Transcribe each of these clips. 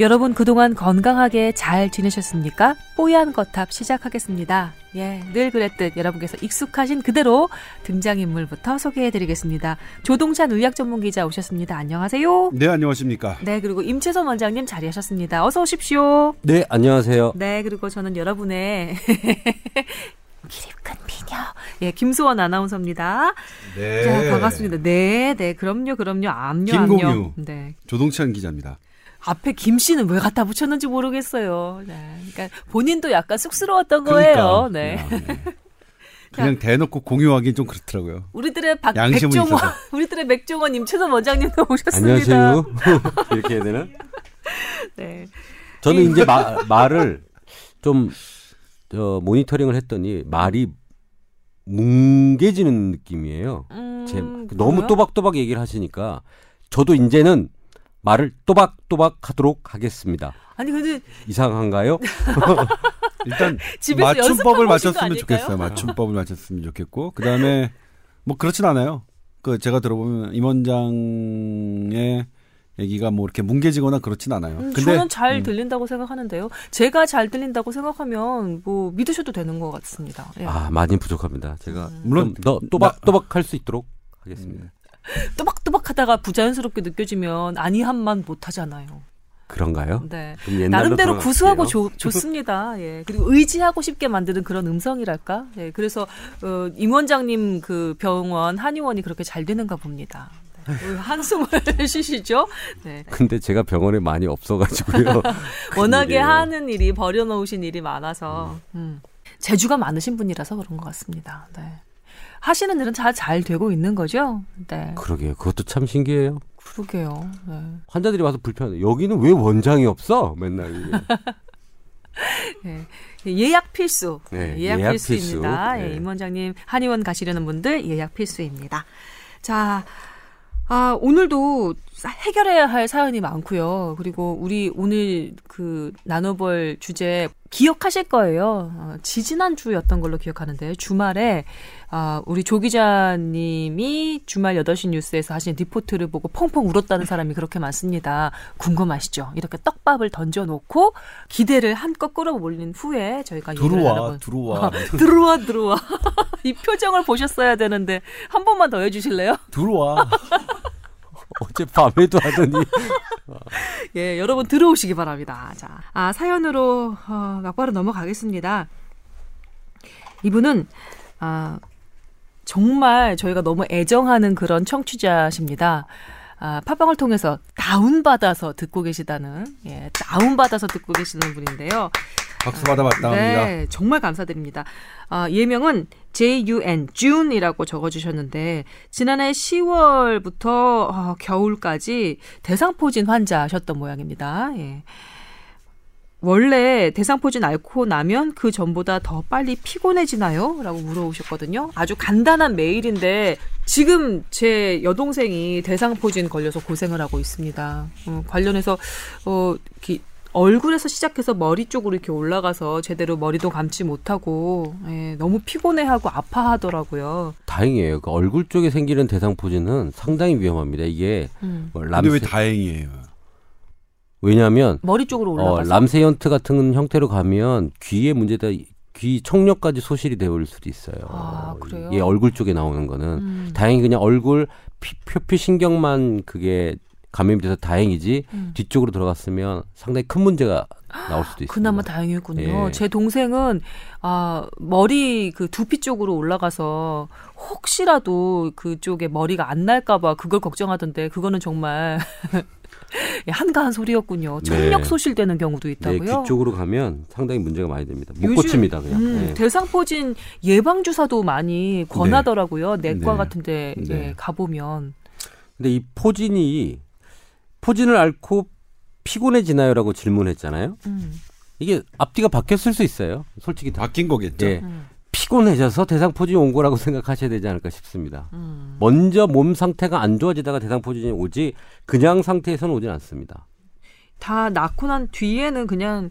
여러분 그동안 건강하게 잘 지내셨습니까? 뽀얀 거탑 시작하겠습니다. 예, 늘 그랬듯 여러분께서 익숙하신 그대로 등장인물부터 소개해드리겠습니다. 조동찬 의학 전문 기자 오셨습니다. 안녕하세요. 네, 안녕하십니까. 네, 그리고 임채선 원장님 자리하셨습니다. 어서 오십시오. 네, 안녕하세요. 네, 그리고 저는 여러분의 큰 미녀. 예, 김수원 아나운서입니다. 네. 자, 반갑습니다. 네, 네, 그럼요, 그럼요. 암요, 김공유. 암요. 네. 조동찬 기자입니다. 앞에 김 씨는 왜 갖다 붙였는지 모르겠어요. 네. 그러니까 본인도 약간 쑥스러웠던 거예요. 그러니까. 네. 야, 네. 그냥 대놓고 공유하기 좀 그렇더라고요. 우리들의 박 양심은 백종원, 있어서. 우리들의 맥종원 임채선 원장님도 오셨습니다. 안녕하세요. 이렇게 해야 되나? 네. 저는 이제 마, 말을 좀 저, 모니터링을 했더니 말이 뭉개지는 느낌이에요. 음, 제, 너무? 또박또박 얘기를 하시니까 저도 이제는 말을 또박또박 하도록 하겠습니다. 아니 근데 이상한가요? 일단 맞춤법을 맞췄으면? 좋겠어요. 맞춤법을 맞췄으면 좋겠고 그 다음에 뭐 그렇진 않아요. 그 제가 들어보면 임 원장의 얘기가 뭐 이렇게 뭉개지거나 그렇진 않아요. 음, 근데 저는 잘 음, 들린다고 생각하는데요. 제가 잘 들린다고 생각하면 뭐 믿으셔도 되는 것 같습니다. 예. 아, 많이 부족합니다. 제가 음. 물론 더 또박 또박 할 수 있도록 하겠습니다. 또박또박 하다가 부자연스럽게 느껴지면 아니함만 못하잖아요. 그런가요? 네. 나름대로. 구수하고 좋, 좋습니다. 예. 그리고 의지하고 쉽게 만드는 그런 음성이랄까? 예. 그래서 어, 임 원장님 그 병원 한의원이 그렇게 잘 되는가 봅니다. 네. 어, 한숨을 쉬시죠? 네. 근데 제가 병원에 많이 없어가지고요. 워낙에. 하는 일이 버려놓으신 일이 많아서 음. 재주가 많으신 분이라서 그런 것 같습니다. 네. 하시는 일은 잘 잘 되고 있는 거죠? 네. 그러게요. 그것도 참 신기해요. 그러게요. 네. 환자들이 와서 불편해. 여기는 왜 원장이 없어? 맨날 이게. 예. 예약 필수. 네, 예약, 예약 필수입니다. 필수. 예, 네. 임 원장님 한의원 가시려는 분들 예약 필수입니다. 자, 아, 오늘도 해결해야 할 사연이 많고요. 그리고 우리 오늘 그 나눠볼 주제 기억하실 거예요. 어, 지지난 주였던 걸로 기억하는데 주말에 아, 우리 조 기자님이 주말 8시 뉴스에서 하신 리포트를 보고 펑펑 울었다는 사람이 그렇게 많습니다. 궁금하시죠? 이렇게 떡밥을 던져놓고 기대를 한껏 끌어올린 후에 저희가 얘기를 들어와 들어와 들어와 들어와 이 표정을 보셨어야 되는데 한 번만 더 해주실래요? 들어와 어제 밤에도 하더니 예, 여러분 들어오시기 바랍니다. 자, 아, 사연으로 어, 막바로 넘어가겠습니다. 이분은 아, 정말 저희가 너무 애정하는 그런 청취자십니다. 아, 팟빵을 통해서 다운받아서 듣고 계시다는, 예, 다운받아서 듣고 계시는 분인데요. 박수 받아 마땅합니다. 네, 정말 감사드립니다. 아, 예명은 JUN, June이라고 적어주셨는데, 지난해 10월부터 어, 겨울까지 대상포진 환자셨던 모양입니다. 예. 원래 대상포진 앓고 나면 그 전보다 더 빨리 피곤해지나요? 라고 물어보셨거든요. 아주 간단한 메일인데 지금 제 여동생이 대상포진 걸려서 고생을 하고 있습니다. 어, 관련해서 어, 이렇게 얼굴에서 시작해서 머리 쪽으로 이렇게 올라가서 제대로 머리도 감지 못하고 예, 너무 피곤해하고 아파하더라고요. 다행이에요. 그 얼굴 쪽에 생기는 대상포진은 상당히 위험합니다. 이게 음. 뭐 근데 람세, 왜 다행이에요? 왜냐하면 머리 쪽으로 어, 올라가서 람세연트 같은 형태로 가면 귀에 문제다 귀 청력까지 소실이 되어올 수도 있어요. 아, 그래요? 예, 얼굴 쪽에 나오는 거는 음. 다행히 그냥 얼굴 피, 표피 신경만 그게 감염이 돼서 다행이지 음. 뒤쪽으로 들어갔으면 상당히 큰 문제가 나올 수도 있습니다. 그나마 다행이군요. 예. 제 동생은 아 머리 그 두피 쪽으로 올라가서 혹시라도 그쪽에 머리가 안 날까봐 그걸 걱정하던데 그거는 정말 예, 한가한 소리였군요. 청력 네. 소실되는 경우도 네, 있다고요. 귀 쪽으로 가면 상당히 문제가 많이 됩니다. 못 요즘- 고칩니다, 그냥. 음, 예. 대상포진 예방 주사도 많이 권하더라고요. 내과 네. 같은데 예, 네. 가보면 근데 이 포진이 포진을 앓고 피곤해지나요라고 질문했잖아요. 음, 이게 앞뒤가 바뀌었을 수 있어요. 솔직히 다. 바뀐 거겠죠. 예. 음, 피곤해져서 대상포진이 온 거라고 생각하셔야 되지 않을까 싶습니다. 음. 먼저 몸 상태가 안 좋아지다가 대상포진이 오지 그냥 상태에서는 오진 않습니다. 다 낳고 난 뒤에는 그냥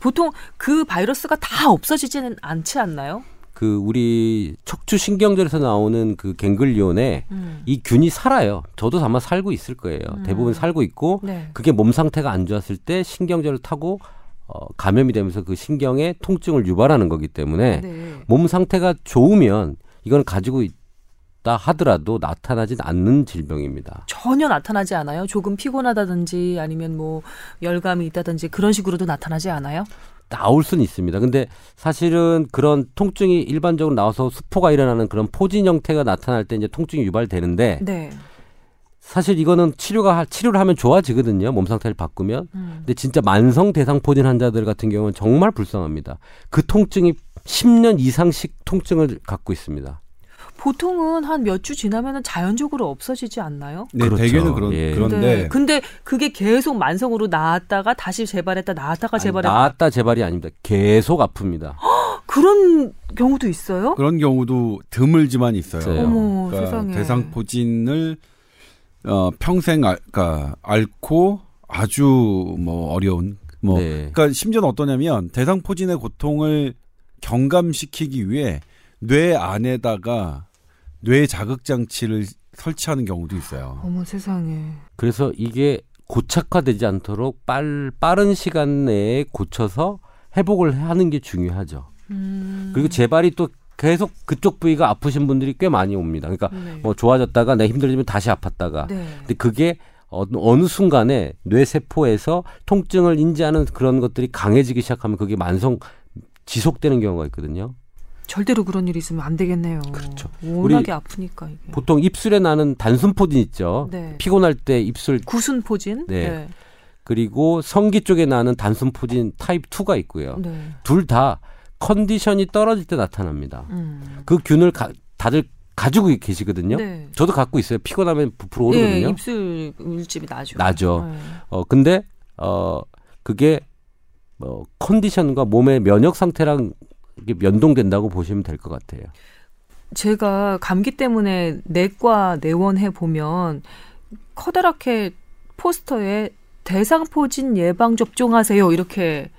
보통 그 바이러스가 다 없어지지는 않지 않나요? 그 우리 척추 신경절에서 나오는 그 갱글리온에 음. 이 균이 살아요. 저도 아마 살고 있을 거예요. 대부분 살고 있고 네. 그게 몸 상태가 안 좋았을 때 신경절을 타고 어, 감염이 되면서 그 신경에 통증을 유발하는 거기 때문에 네. 몸 상태가 좋으면 이건 가지고 있다 하더라도 나타나진 않는 질병입니다. 전혀 나타나지 않아요. 조금 피곤하다든지 아니면 뭐 열감이 있다든지 그런 식으로도 나타나지 않아요. 나올 수는 있습니다. 근데 사실은 그런 통증이 일반적으로 나와서 수포가 일어나는 그런 포진 형태가 나타날 때 이제 통증이 유발되는데 네. 사실 이거는 치료가 하- 치료를 하면 좋아지거든요. 몸 상태를 바꾸면. 음. 근데 진짜 만성 대상 포진 환자들 같은 경우는 정말 불쌍합니다. 그 통증이 10년 이상씩 통증을 갖고 있습니다. 보통은 한 몇 주 지나면은 자연적으로 없어지지 않나요? 네, 그렇죠. 대개는 그런 예. 그런데 네. 근데 그게 계속 만성으로 나았다가 다시 재발했다 나았다가 재발했다 나았다 재발이 아닙니다. 계속 아픕니다. 그런 경우도 있어요? 그런 경우도 드물지만 있어요. 어머, 그러니까 세상에. 대상포진을 어, 평생 알, 그러니까 앓고 아주 뭐 어려운 뭐 네. 그러니까 심지어는 어떠냐면 대상포진의 고통을 경감시키기 위해 뇌 안에다가 뇌 자극 장치를 설치하는 경우도 있어요. 어머 세상에. 그래서 이게 고착화되지 않도록 빨, 빠른 시간 내에 고쳐서 회복을 하는 게 중요하죠. 음. 그리고 재발이 또 계속 그쪽 부위가 아프신 분들이 꽤 많이 옵니다. 그러니까 네. 뭐 좋아졌다가 내 힘들어지면 다시 아팠다가. 네. 근데 그게 어느, 어느 순간에 뇌세포에서 통증을 인지하는 그런 것들이 강해지기 시작하면 그게 만성 지속되는 경우가 있거든요. 절대로 그런 일이 있으면 안 되겠네요. 그렇죠. 워낙에 아프니까 이게. 보통 입술에 나는 단순 포진 있죠. 네. 피곤할 때 입술 구순 포진. 네. 그리고 성기 쪽에 나는 단순 포진 타입 2가 있고요. 네. 둘다 컨디션이 떨어질 때 나타납니다. 음. 그 균을 가- 다들 가지고 계시거든요. 네. 저도 갖고 있어요. 피곤하면 부풀어 예, 오르거든요. 입술 물집이 나죠. 나죠. 네. 어 근데 어 그게 뭐 컨디션과 몸의 면역 상태랑 연동된다고 보시면 될 것 같아요. 제가 감기 때문에 내과 내원해 보면 커다랗게 포스터에 대상포진 예방 접종하세요 이렇게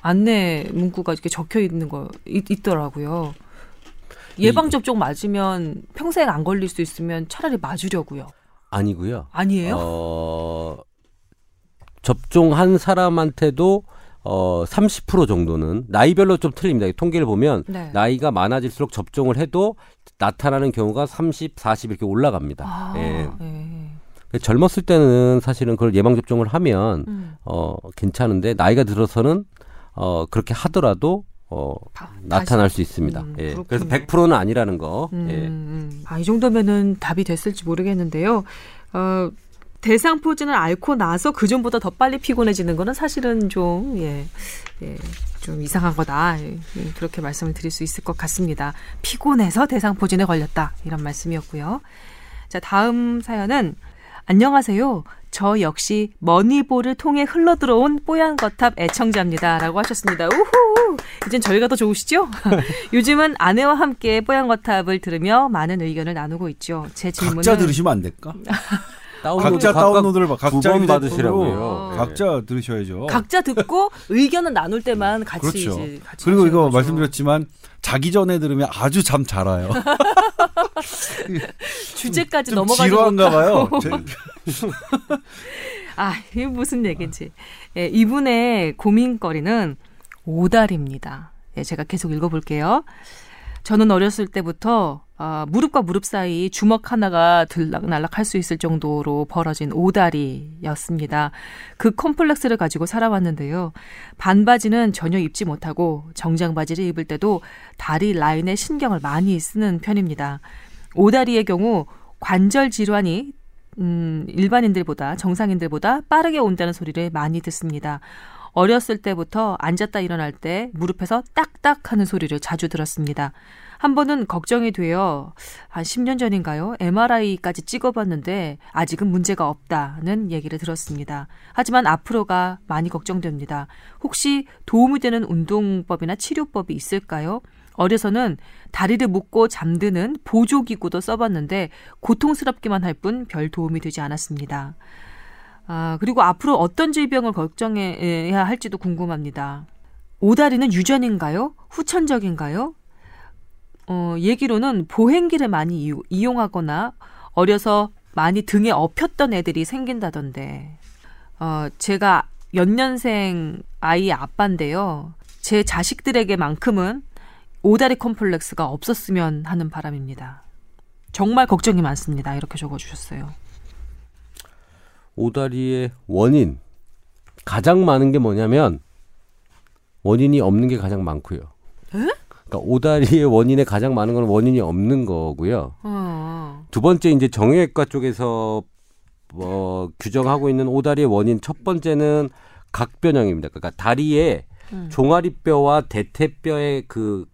안내 문구가 이렇게 적혀 있는 거 있, 있더라고요. 예방 접종 맞으면 평생 안 걸릴 수 있으면 차라리 맞으려고요. 아니고요. 아니에요? 어 접종한 사람한테도 어 30% 정도는 나이별로 좀 틀립니다. 이 통계를 보면 네. 나이가 많아질수록 접종을 해도 나타나는 경우가 30, 40 이렇게 올라갑니다. 아, 예. 예. 젊었을 때는 사실은 그걸 예방 접종을 하면 음. 어 괜찮은데 나이가 들어서는 어 그렇게 하더라도 어 바- 나타날 수 있습니다. 음, 예. 그래서 100%는 아니라는 거. 음, 예. 음. 아, 이 정도면은 답이 됐을지 모르겠는데요. 어, 대상포진을 앓고 나서 그 전보다 더 빨리 피곤해지는 거는 사실은 좀, 예, 예, 좀 이상한 거다. 예, 예, 그렇게 말씀을 드릴 수 있을 것 같습니다. 피곤해서 대상포진에 걸렸다. 이런 말씀이었고요. 자, 다음 사연은 안녕하세요. 저 역시 머니볼을 통해 흘러들어온 뽀얀 거탑 애청자입니다. 라고 하셨습니다. 우후! 이젠 저희가 더 좋으시죠? 요즘은 아내와 함께 뽀얀 거탑을 들으며 많은 의견을 나누고 있죠. 제 질문은 각자 들으시면 안 될까? 다운로드 각자 각각 다운로드를 봐. 각자 두번 받으시라고요. 예. 각자 들으셔야죠. 각자 듣고 의견을 나눌 때만 같이 그렇죠. 이제 같이 그리고 이거 거죠. 말씀드렸지만 자기 전에 들으면 아주 잠 잘 와요. 주제까지 좀 넘어가지고 지루한가 봐요. 제- 아, 이게 무슨 얘기인지. 예, 이분의 고민거리는 오달입니다. 예, 제가 계속 읽어볼게요. 저는 어렸을 때부터 아, 무릎과 무릎 사이 주먹 하나가 들락날락 할 수 있을 정도로 벌어진 오다리였습니다. 그 컴플렉스를 가지고 살아왔는데요. 반바지는 전혀 입지 못하고 정장 바지를 입을 때도 다리 라인에 신경을 많이 쓰는 편입니다. 오다리의 경우 관절 질환이 음, 일반인들보다 정상인들보다 빠르게 온다는 소리를 많이 듣습니다. 어렸을 때부터 앉았다 일어날 때 무릎에서 딱딱 하는 소리를 자주 들었습니다. 한 번은 걱정이 되어 한 10년 전인가요? MRI까지 찍어봤는데 아직은 문제가 없다는 얘기를 들었습니다. 하지만 앞으로가 많이 걱정됩니다. 혹시 도움이 되는 운동법이나 치료법이 있을까요? 어려서는 다리를 묶고 잠드는 보조기구도 써봤는데 고통스럽기만 할 뿐 별 도움이 되지 않았습니다. 아, 그리고 앞으로 어떤 질병을 걱정해야 할지도 궁금합니다. 오다리는 유전인가요? 후천적인가요? 어, 얘기로는 보행기를 많이 이유, 이용하거나 어려서 많이 등에 업혔던 애들이 생긴다던데. 어, 제가 연년생 아이 아빠인데요. 제 자식들에게만큼은 오다리 컴플렉스가 없었으면 하는 바람입니다. 정말 걱정이 많습니다. 이렇게 적어주셨어요. 오다리의 원인 가장 많은 게 뭐냐면 원인이 없는 게 가장 많고요. 그러니까 오다리의 원인에 가장 많은 건 원인이 없는 거고요. 어. 두 번째 이제 정형외과 쪽에서 뭐 규정하고 있는 오다리의 원인 첫 번째는 각변형입니다. 그러니까 다리에 음. 종아리뼈와 대퇴뼈의 그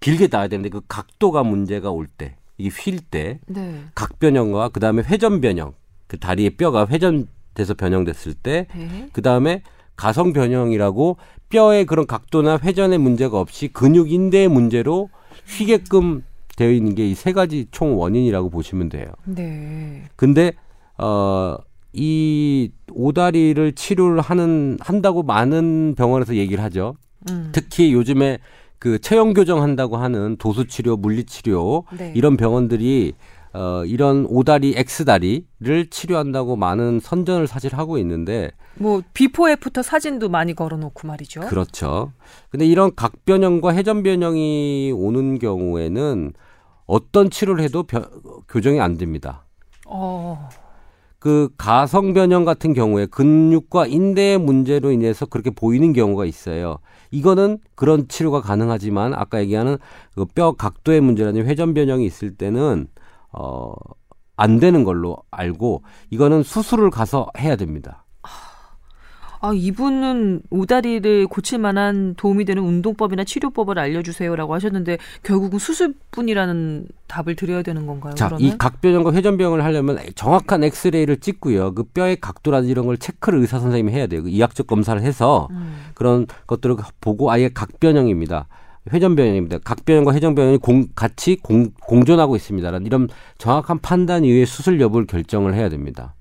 길게 닿아야 되는데 그 각도가 문제가 올 때, 이게 휠 때 네. 각변형과 그 다음에 회전변형, 그 다리의 뼈가 회전돼서 변형됐을 때, 네. 그 다음에 가성 변형이라고 뼈의 그런 각도나 회전의 문제가 없이 근육 인대의 문제로 휘게끔 되어 있는 게 이 세 가지 총 원인이라고 보시면 돼요. 네. 근데 어, 이 오다리를 치료를 하는 한다고 많은 병원에서 얘기를 하죠. 음. 특히 요즘에 그 체형 교정한다고 하는 도수 치료, 물리 치료 네. 이런 병원들이 어, 이런 오다리 X다리를 치료한다고 많은 선전을 사실 하고 있는데 뭐 before after 사진도 많이 걸어놓고 말이죠. 그렇죠. 근데 이런 각변형과 회전변형이 오는 경우에는 어떤 치료를 해도 변- 교정이 안 됩니다. 어. 그 가성 변형 같은 경우에 근육과 인대의 문제로 인해서 그렇게 보이는 경우가 있어요. 이거는 그런 치료가 가능하지만 아까 얘기하는 그 뼈 각도의 문제라든지 회전 변형이 있을 때는 어, 안 되는 걸로 알고 이거는 수술을 가서 해야 됩니다. 아, 이분은 오다리를 고칠 만한 도움이 되는 운동법이나 치료법을 알려주세요라고 하셨는데 결국은 수술뿐이라는 답을 드려야 되는 건가요? 자, 그러면? 이 각변형과 회전변형을 하려면 정확한 엑스레이를 찍고요. 그 뼈의 각도라든지 이런 걸 체크를 의사 선생님이 해야 돼요. 그 이학적 검사를 해서 음. 그런 것들을 보고 아예 각변형입니다. 회전변형입니다. 각변형과 회전변형이 공, 같이 공, 공존하고 있습니다. 라는 이런 정확한 판단 이후에 수술 여부를 결정을 해야 됩니다.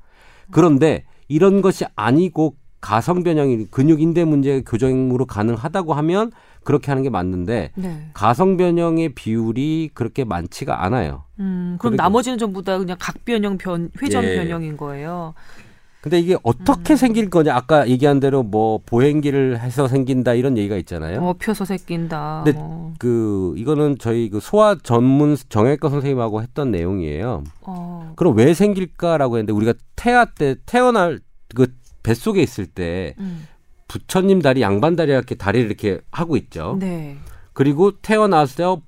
그런데 이런 것이 아니고 가성 변형이 근육 인대 문제 교정으로 가능하다고 하면 그렇게 하는 게 맞는데 네. 가성 변형의 비율이 그렇게 많지가 않아요. 음, 그럼 그리고- 나머지는 전부 다 그냥 각 변형 변, 회전 예. 변형인 거예요. 근데 이게 어떻게 음. 생길 거냐? 아까 얘기한 대로 뭐 보행기를 해서 생긴다 이런 얘기가 있잖아요. 어, 펴서 새낀다. 근데 뭐. 그 이거는 저희 그 소아 전문 정형외과 선생님하고 했던 내용이에요. 어. 그럼 왜 생길까라고 했는데 우리가 태아 때 태어날 그 뱃속에 있을 때 음. 부처님 다리 양반 다리 이렇게 다리를 이렇게 하고 있죠. 네. 그리고 태어나서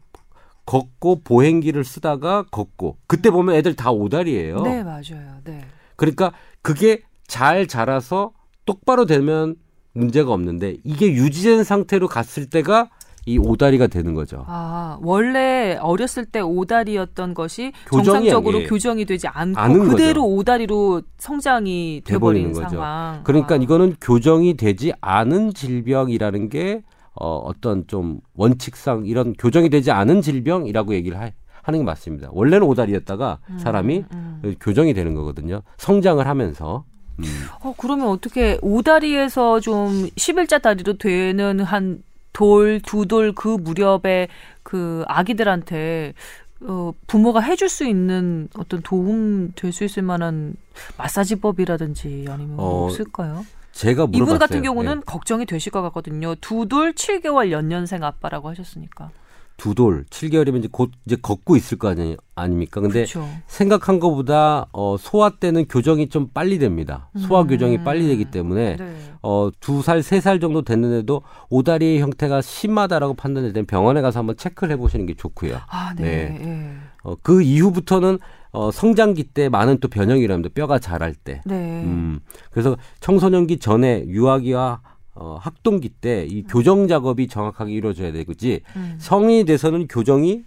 걷고 보행기를 쓰다가 걷고 그때 보면 애들 다 오다리예요. 네, 맞아요. 네. 그러니까 그게 잘 자라서 똑바로 되면 문제가 없는데 이게 유지된 상태로 갔을 때가 이 오다리가 되는 거죠. 아, 원래 어렸을 때 오다리였던 것이 교정이 정상적으로 아니에요. 교정이 되지 않고 그대로 거죠. 오다리로 성장이 돼버리는 거죠. 상황. 그러니까 아. 이거는 교정이 되지 않은 질병이라는 게 어, 어떤 좀 원칙상 이런 교정이 되지 않은 질병이라고 얘기를 하, 하는 게 맞습니다. 원래는 오다리였다가 사람이 음. 교정이 되는 거거든요. 성장을 하면서. 음. 어, 그러면 어떻게 오다리에서 좀 11자 다리로 되는 한 돌, 두 돌 그 무렵에 그 아기들한테 어, 부모가 해줄 수 있는 어떤 도움 될 수 있을 만한 마사지법이라든지 아니면 어, 없을까요? 제가 물어봤어요. 이분 같은 경우는 네. 걱정이 되실 것 같거든요. 두 돌 7개월 연년생 아빠라고 하셨으니까. 두 돌, 7개월이면 이제 곧 이제 걷고 있을 거 아니, 아닙니까? 근데 그렇죠. 생각한 것보다 어, 소아 때는 교정이 좀 빨리 됩니다. 소아 음. 교정이 빨리 되기 때문에 네. 어, 두 살, 세 살 정도 됐는데도 오다리의 형태가 심하다라고 판단될 때는 병원에 가서 한번 체크를 해보시는 게 좋고요. 아, 네. 네. 예. 어, 그 이후부터는 어, 성장기 때 많은 또 변형이랍니다. 뼈가 자랄 때. 네. 음, 그래서 청소년기 전에 유아기와 어, 학동기 때 이 교정 작업이 정확하게 이루어져야 되지 음. 성인이 돼서는 교정이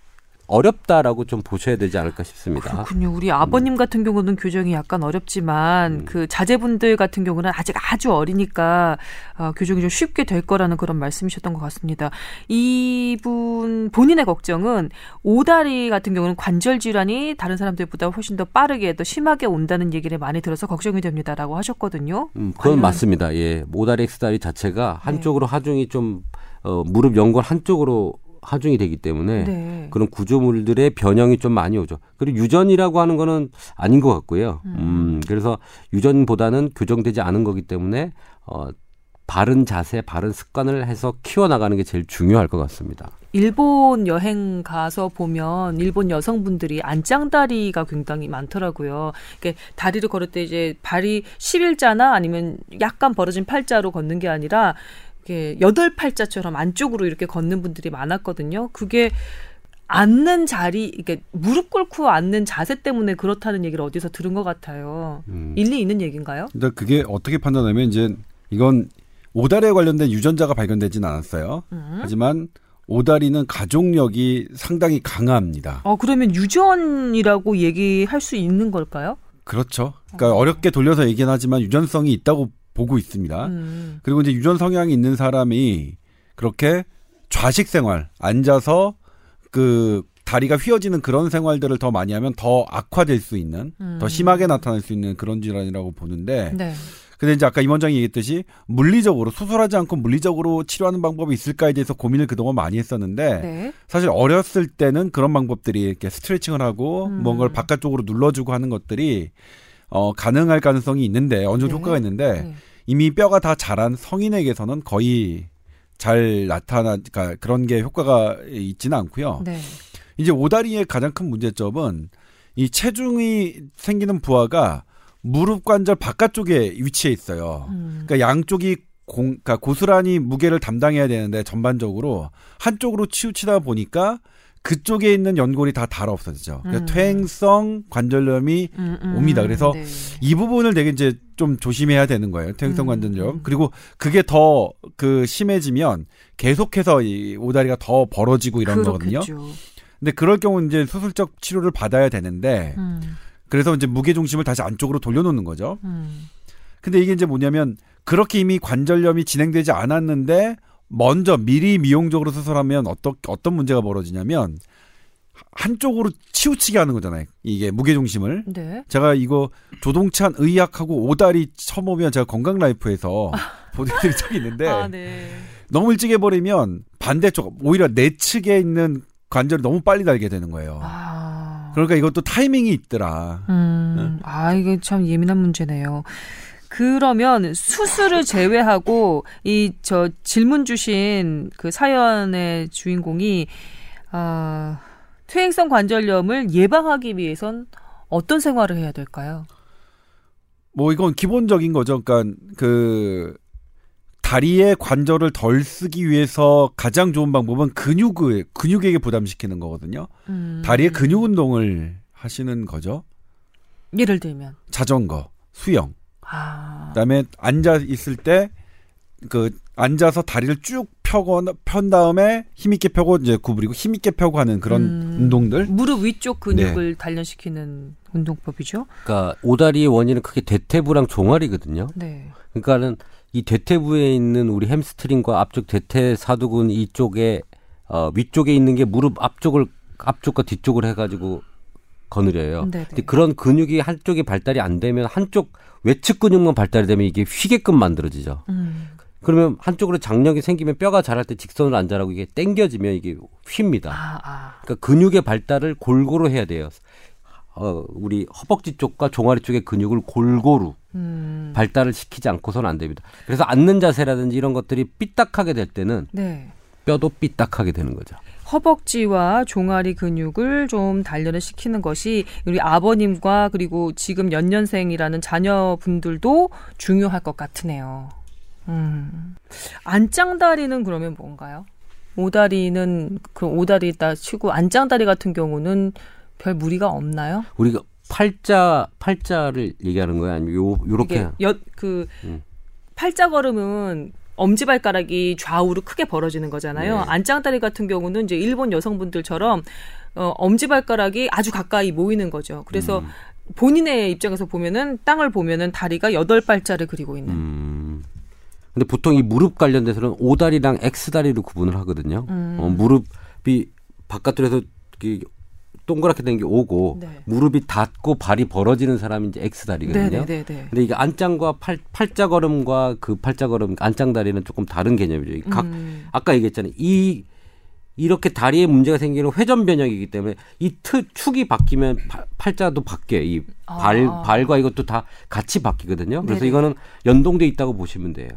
어렵다라고 좀 보셔야 되지 않을까 싶습니다. 그렇군요. 우리 아버님 같은 경우는 교정이 약간 어렵지만 음. 그 자제분들 같은 경우는 아직 아주 어리니까 어, 교정이 좀 쉽게 될 거라는 그런 말씀이셨던 것 같습니다. 이분 본인의 걱정은 오다리 같은 경우는 관절 질환이 다른 사람들보다 훨씬 더 빠르게 더 심하게 온다는 얘기를 많이 들어서 걱정이 됩니다라고 하셨거든요. 음, 그건 관련- 맞습니다. 예. 모다리 엑스다리 자체가 한쪽으로 하중이 좀 어, 무릎 연골 한쪽으로 하중이 되기 때문에 네. 그런 구조물들의 변형이 좀 많이 오죠. 그리고 유전이라고 하는 거는 아닌 것 같고요. 음, 그래서 유전보다는 교정되지 않은 거기 때문에 어, 바른 자세, 바른 습관을 해서 키워나가는 게 제일 중요할 것 같습니다. 일본 여행 가서 보면 일본 여성분들이 안짱다리가 굉장히 많더라고요. 이게 다리를 걸을 때 이제 발이 11자나 아니면 약간 벌어진 팔자로 걷는 게 아니라 이게 여덟 팔자처럼 안쪽으로 이렇게 걷는 분들이 많았거든요. 그게 앉는 자리, 이게 무릎 꿇고 앉는 자세 때문에 그렇다는 얘기를 어디서 들은 것 같아요. 음. 일리 있는 얘기인가요? 근데 그게 어떻게 판단하면 이제 이건 오다리에 관련된 유전자가 발견되진 않았어요. 음. 하지만 오다리는 가족력이 상당히 강합니다. 어 그러면 유전이라고 얘기할 수 있는 걸까요? 그렇죠. 그러니까 어렵게 돌려서 얘기는 하지만 유전성이 있다고 보고 있습니다. 음. 그리고 이제 유전 성향이 있는 사람이 그렇게 좌식 생활, 앉아서 그 다리가 휘어지는 그런 생활들을 더 많이 하면 더 악화될 수 있는, 음. 더 심하게 나타날 수 있는 그런 질환이라고 보는데, 네. 근데 이제 아까 임 원장이 얘기했듯이 물리적으로 수술하지 않고 물리적으로 치료하는 방법이 있을까에 대해서 고민을 그동안 많이 했었는데 네. 사실 어렸을 때는 그런 방법들이 이렇게 스트레칭을 하고 음. 뭔가를 바깥쪽으로 눌러주고 하는 것들이 어 가능할 가능성이 있는데 어느 정도 네. 효과가 있는데 네. 이미 뼈가 다 자란 성인에게서는 거의 잘 나타나 그러니까 그런 게 효과가 있지는 않고요. 네. 이제 오다리의 가장 큰 문제점은 이 체중이 생기는 부하가 무릎 관절 바깥쪽에 위치해 있어요. 음. 그러니까 양쪽이 공, 그러니까 고스란히 무게를 담당해야 되는데 전반적으로 한쪽으로 치우치다 보니까 그쪽에 있는 연골이 다 닳아 없어지죠. 그러니까 음. 퇴행성 관절염이 음, 음, 옵니다. 그래서 네. 이 부분을 되게 이제 좀 조심해야 되는 거예요. 퇴행성 음, 관절염. 음. 그리고 그게 더 그 심해지면 계속해서 이 오다리가 더 벌어지고 이런 거거든요. 그렇겠죠. 근데 그럴 경우 이제 수술적 치료를 받아야 되는데 음, 그래서 이제 무게 중심을 다시 안쪽으로 돌려놓는 거죠. 음. 근데 이게 이제 뭐냐면 그렇게 이미 관절염이 진행되지 않았는데 먼저 미리 미용적으로 수술하면 어떤 어떤 문제가 벌어지냐면 한쪽으로 치우치게 하는 거잖아요. 이게 무게 중심을. 네. 제가 이거 조동찬 의학하고 오다리 쳐보면 제가 건강 라이프에서 보여드린 적이 있는데 아, 네. 너무 일찍 해버리면 반대쪽 오히려 내 측에 있는 관절이 너무 빨리 달게 되는 거예요. 아. 그러니까 이것도 타이밍이 있더라. 음. 아, 이게 참 예민한 문제네요. 그러면 수술을 제외하고 이 저 질문 주신 그 사연의 주인공이 아, 퇴행성 관절염을 예방하기 위해선 어떤 생활을 해야 될까요? 뭐 이건 기본적인 거죠. 그러니까 그 다리의 관절을 덜 쓰기 위해서 가장 좋은 방법은 근육을 근육에게 부담시키는 거거든요. 음. 다리의 근육 운동을 하시는 거죠. 예를 들면 자전거, 수영. 아. 그다음에 앉아 있을 때 그 앉아서 다리를 쭉 펴거나 편 다음에 힘 있게 펴고 이제 구부리고 힘 있게 펴고 하는 그런 음. 운동들. 무릎 위쪽 네. 근육을 단련시키는 운동법이죠. 그러니까 오다리의 원인은 크게 대퇴부랑 종아리거든요. 네. 그러니까는 이 대퇴부에 있는 우리 햄스트링과 앞쪽 대퇴 사두근 이쪽에 어, 위쪽에 있는 게 무릎 앞쪽을 앞쪽과 뒤쪽을 해가지고 거느려요. 네, 근데 네. 그런 근육이 한쪽이 발달이 안 되면 한쪽 외측 근육만 발달이 되면 이게 휘게끔 만들어지죠. 음. 그러면 한쪽으로 장력이 생기면 뼈가 자랄 때 직선으로 안 자라고 이게 당겨지면 이게 휩니다. 아, 아. 그러니까 근육의 발달을 골고루 해야 돼요. 어, 우리 허벅지 쪽과 종아리 쪽의 근육을 골고루 음. 발달을 시키지 않고서는 안 됩니다. 그래서 앉는 자세라든지 이런 것들이 삐딱하게 될 때는 네. 뼈도 삐딱하게 되는 거죠. 허벅지와 종아리 근육을 좀 단련을 시키는 것이 우리 아버님과 그리고 지금 연년생이라는 자녀분들도 중요할 것 같으네요. 음. 안짱다리는 그러면 뭔가요? 오다리는 그 오다리다 치고 안짱다리 같은 경우는 별 무리가 없나요? 우리가 팔자 팔자를 얘기하는 거야 아니면 요 요렇게 그 음. 팔자 걸음은 엄지발가락이 좌우로 크게 벌어지는 거잖아요. 네. 안짱다리 같은 경우는 이제 일본 여성분들처럼 어, 엄지발가락이 아주 가까이 모이는 거죠. 그래서 음. 본인의 입장에서 보면은 땅을 보면은 다리가 여덟 발자를 그리고 있는. 음. 근데 보통 이 무릎 관련돼서는 오다리랑 X다리로 구분을 하거든요. 음. 어, 무릎이 바깥으로 해서 동그랗게 된 게 오고 네. 무릎이 닿고 발이 벌어지는 사람이 이제 X다리거든요. 네네네. 근데 이게 안짱과 팔, 팔자 걸음과 그 팔자 걸음 안짱 다리는 조금 다른 개념이죠. 이각 음. 아까 얘기했잖아요. 이 이렇게 다리에 문제가 생기는 회전 변형이기 때문에 이 트, 축이 바뀌면 파- 팔자도 바뀌어요. 이 발, 아. 발과 이것도 다 같이 바뀌거든요. 그래서 네네. 이거는 연동돼 있다고 보시면 돼요.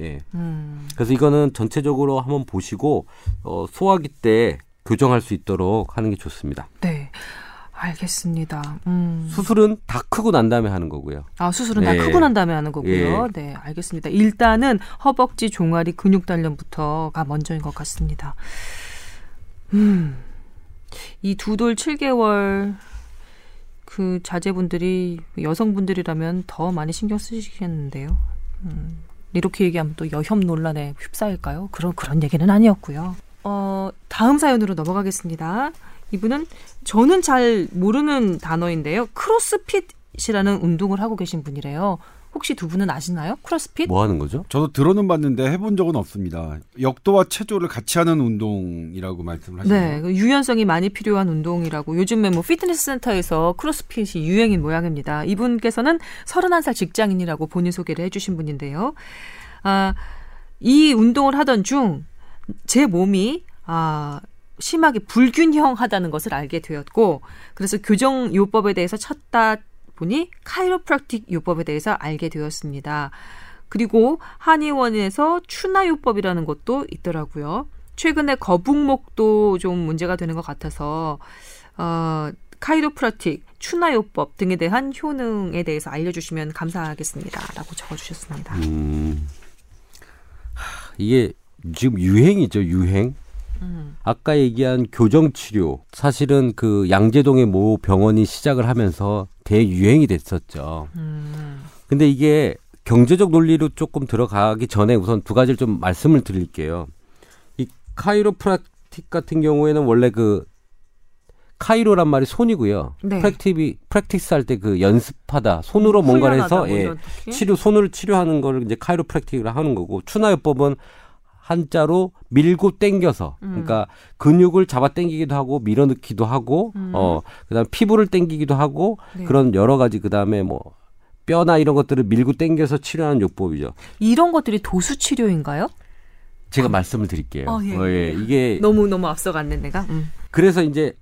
예. 음. 그래서 이거는 전체적으로 한번 보시고 어, 소화기 때 교정할 수 있도록 하는 게 좋습니다. 네. 알겠습니다. 음. 수술은 다 크고 난 다음에 하는 거고요. 아, 수술은 네. 다 크고 난 다음에 하는 거고요. 예. 네, 알겠습니다. 일단은 허벅지, 종아리, 근육 단련부터가 먼저인 것 같습니다. 음. 이 두 돌 7개월 그 자제분들이 여성분들이라면 더 많이 신경 쓰시겠는데요. 음. 이렇게 얘기하면 또 여혐 논란에 휩싸일까요? 그런 그런 얘기는 아니었고요. 어, 다음 사연으로 넘어가겠습니다. 이분은 저는 잘 모르는 단어인데요. 크로스핏이라는 운동을 하고 계신 분이래요. 혹시 두 분은 아시나요? 크로스핏? 뭐 하는 거죠? 저도 들어는 봤는데 해본 적은 없습니다. 역도와 체조를 같이 하는 운동이라고 말씀을 하시네요. 네, 그 유연성이 많이 필요한 운동이라고 요즘에 뭐 피트니스 센터에서 크로스핏이 유행인 모양입니다. 이분께서는 31살 직장인이라고 본인 소개를 해주신 분인데요. 아, 이 운동을 하던 중 제 몸이 아, 심하게 불균형하다는 것을 알게 되었고 그래서 교정 요법에 대해서 찾다 보니 카이로프락틱 요법에 대해서 알게 되었습니다. 그리고 한의원에서 추나 요법이라는 것도 있더라고요. 최근에 거북목도 좀 문제가 되는 것 같아서 어, 카이로프라틱, 추나요법 등에 대한 효능에 대해서 알려주시면 감사하겠습니다.라고 적어주셨습니다. 음. 하, 이게 지금 유행이죠, 유행. 음. 아까 얘기한 교정 치료 사실은 그 양재동의 모 병원이 시작을 하면서 대유행이 됐었죠. 음. 근데 이게 경제적 논리로 조금 들어가기 전에 우선 두 가지를 좀 말씀을 드릴게요. 이 카이로프랙틱 같은 경우에는 원래 그 카이로란 말이 손이고요. 네. practi practice 할 때 그 연습하다 손으로 뭔가를 해서 뭐 예? 치료 손으로 치료하는 거를 이제 카이로프랙틱을 하는 거고 추나요법은 한자로 밀고 당겨서 음. 그러니까 근육을 잡아 당기기도 하고 밀어넣기도 하고 음. 어 그다음 피부를 당기기도 하고 네. 그런 여러 가지 그다음에 뭐 뼈나 이런 것들을 밀고 당겨서 치료하는 요법이죠. 이런 것들이 도수 치료인가요? 제가 말씀을 드릴게요. 어, 예, 어, 예. 이게 너무 너무 앞서갔네 내가. 음. 그래서 이제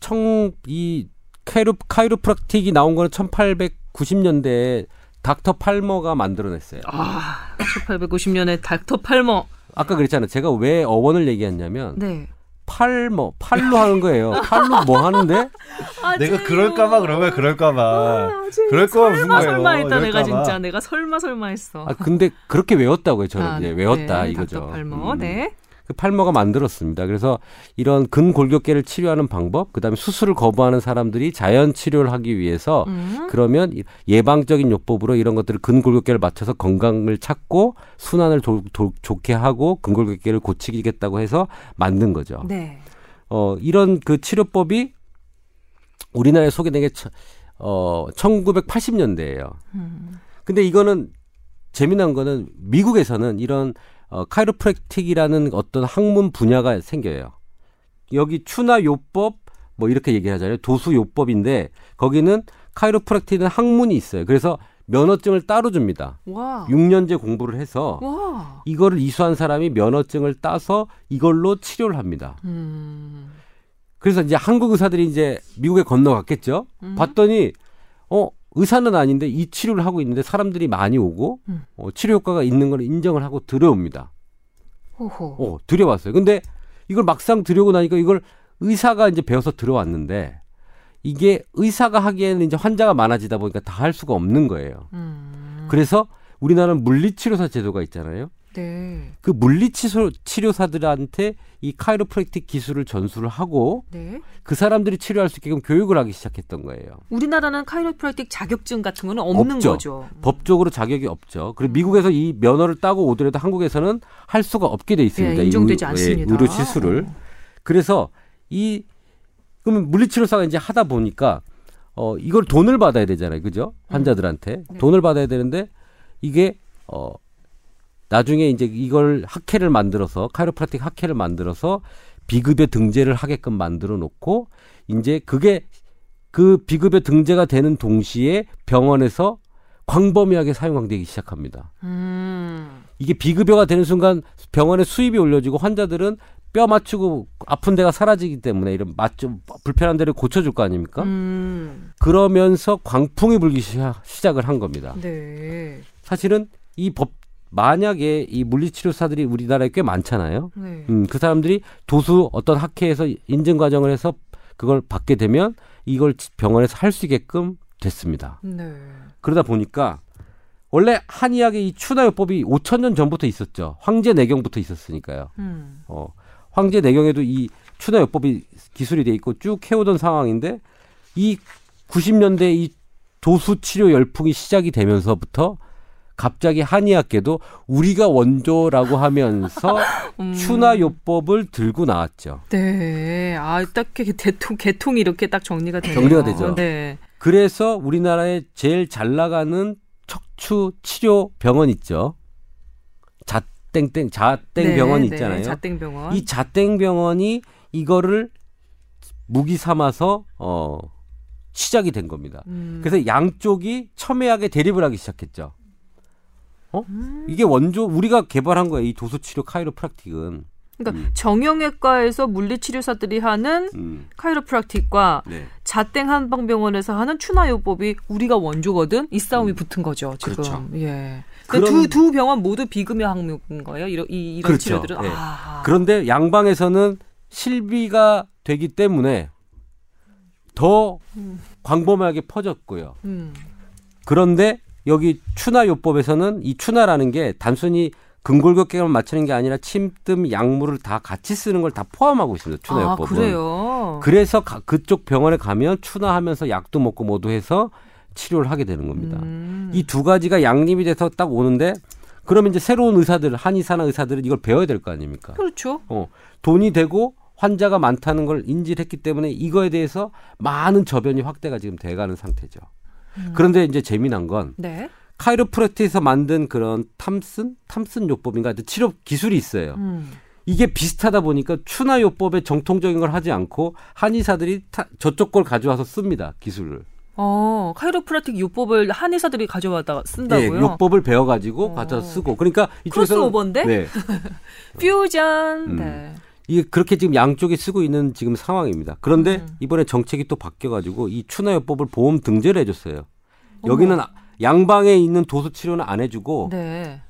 청 이 카이로 카이로프락틱이 나온 거는 1890년대에 닥터 팔머가 만들어냈어요. 아, 1890년에 닥터 팔머. 아까 그랬잖아요. 제가 왜 어원을 얘기했냐면 네. 팔머 팔로 하는 거예요. 팔로 뭐 하는데? 내가 그럴까봐 그런 거야, 그럴까봐. 아, 그럴까봐 무슨 설마 거예요. 설마 했다 내가. 진짜 내가 설마 설마 했어. 아 근데 그렇게 외웠다고요. 저는 아, 이제 네. 외웠다 네, 이거죠. 닥터 팔머. 음. 네. 그 팔머가 만들었습니다. 그래서 이런 근골격계를 치료하는 방법, 그다음에 수술을 거부하는 사람들이 자연 치료를 하기 위해서 음. 그러면 이- 예방적인 요법으로 이런 것들을 근골격계를 맞춰서 건강을 찾고 순환을 도- 도- 좋게 하고 근골격계를 고치겠다고 해서 만든 거죠. 네. 어, 이런 그 치료법이 우리나라에 소개된 게 처- 어, 1980년대예요. 음. 근데 이거는 재미난 거는 미국에서는 이런 어, 카이로프랙틱이라는 어떤 학문 분야가 생겨요. 여기 추나 요법 뭐 이렇게 얘기하잖아요. 도수 요법인데 거기는 카이로프랙틱은 학문이 있어요. 그래서 면허증을 따로 줍니다. 와. 6년제 공부를 해서 와. 이거를 이수한 사람이 면허증을 따서 이걸로 치료를 합니다. 음. 그래서 이제 한국 의사들이 이제 미국에 건너갔겠죠. 음. 봤더니 어 의사는 아닌데 이 치료를 하고 있는데 사람들이 많이 오고 음. 어, 치료 효과가 있는 걸 인정을 하고 들여옵니다. 호호. 어 들여왔어요. 근데 이걸 막상 들여오고 나니까 이걸 의사가 이제 배워서 들어왔는데 이게 의사가 하기에는 이제 환자가 많아지다 보니까 다 할 수가 없는 거예요. 음. 그래서 우리나라는 물리치료사 제도가 있잖아요. 네. 그 물리치료사들한테 이 카이로프랙틱 기술을 전수를 하고 네. 그 사람들이 치료할 수 있게끔 교육을 하기 시작했던 거예요. 우리나라는 카이로프라틱 자격증 같은 거는 없는 없죠. 거죠. 법적으로 자격이 없죠. 그리고 미국에서 이 면허를 따고 오더라도 한국에서는 할 수가 없게 돼 있습니다. 예, 이 인정되지 의- 않습니다. 의료 시술을. 어. 그래서 이 그러면 물리치료사가 이제 하다 보니까 어 이걸 돈을 받아야 되잖아요. 그죠? 환자들한테 네. 돈을 받아야 되는데 이게 어 나중에 이제 이걸 학회를 만들어서 카이로프라틱 학회를 만들어서 비급여 등재를 하게끔 만들어 놓고 이제 그게 그 비급여 등재가 되는 동시에 병원에서 광범위하게 사용되기 시작합니다. 음. 이게 비급여가 되는 순간 병원의 수입이 올려지고 환자들은 뼈 맞추고 아픈 데가 사라지기 때문에 이런 맞좀 불편한 데를 고쳐줄 거 아닙니까? 음. 그러면서 광풍이 불기 시작, 시작을 한 겁니다. 네. 사실은 이 법 만약에 이 물리치료사들이 우리나라에 꽤 많잖아요. 네. 음, 그 사람들이 도수 어떤 학회에서 인증 과정을 해서 그걸 받게 되면 이걸 병원에서 할 수 있게끔 됐습니다. 네. 그러다 보니까 원래 한의학의 이 추나요법이 5천 년 전부터 있었죠. 황제 내경부터 있었으니까요. 음. 어, 황제 내경에도 이 추나요법이 기술이 돼 있고 쭉 해오던 상황인데 이 90년대 이 도수 치료 열풍이 시작이 되면서부터 갑자기 한의학계도 우리가 원조라고 하면서 음. 추나요법을 들고 나왔죠. 네. 아, 딱 이렇게 대통, 개통이 이렇게 딱 정리가 되네요. 정리가 되죠. 네. 그래서 우리나라에 제일 잘 나가는 척추 치료 병원 있죠. 자땡땡 자땡 네, 병원 네. 있잖아요. 자땡 병원. 이 자땡 병원이 이거를 무기 삼아서 어 시작이 된 겁니다. 음. 그래서 양쪽이 첨예하게 대립을 하기 시작했죠. 어? 음. 이게 원조 우리가 개발한 거예요. 이 도수 치료 카이로프락틱은. 그러니까 음. 정형외과에서 물리치료사들이 하는 음. 카이로프락틱과 네. 자땡 한방병원에서 하는 추나요법이 우리가 원조거든. 이 싸움이 붙은 거죠 지금. 그렇죠. 예. 그런- 두두 병원 모두 비금여 항목인 거예요. 이런 이, 이런 그렇죠. 치료들은. 예. 아. 그런데 양방에서는 실비가 되기 때문에 더 음. 광범위하게 퍼졌고요. 음. 그런데 여기 추나요법에서는 이 추나라는 게 단순히 근골격계만 맞추는 게 아니라 침 뜸, 약물을 다 같이 쓰는 걸 다 포함하고 있습니다. 아 추나요법은. 그래요. 그래서 가- 그쪽 병원에 가면 추나하면서 약도 먹고 모두 해서 치료를 하게 되는 겁니다. 음. 이두 가지가 양립이 돼서 딱 오는데 그러면 이제 새로운 의사들, 한의사나 의사들은 이걸 배워야 될 거 아닙니까? 그렇죠. 어, 돈이 되고 환자가 많다는 걸 인지를 했기 때문에 이거에 대해서 많은 저변이 확대가 지금 돼가는 상태죠. 음. 그런데 이제 재미난 건 네. 카이로프랙트에서 만든 그런 탐슨 탐슨 요법인가 치료 기술이 있어요. 음. 이게 비슷하다 보니까 추나 요법의 정통적인 걸 하지 않고 한의사들이 타- 저쪽 걸 가져와서 씁니다 기술을. 어 카이로프라틱 요법을 한의사들이 가져와다 예, 쓴다고요. 요법을 배워가지고 어. 가져서 쓰고. 그러니까 이쪽에서 크로스오버인데? 네, 퓨전. 음. 네. 이게 그렇게 지금 양쪽이 쓰고 있는 지금 상황입니다. 그런데 음. 이번에 정책이 또 바뀌어가지고 이 추나요법을 보험 등재를 해줬어요. 여기는 아- 양방에 있는 도수 치료는 안 해주고 네.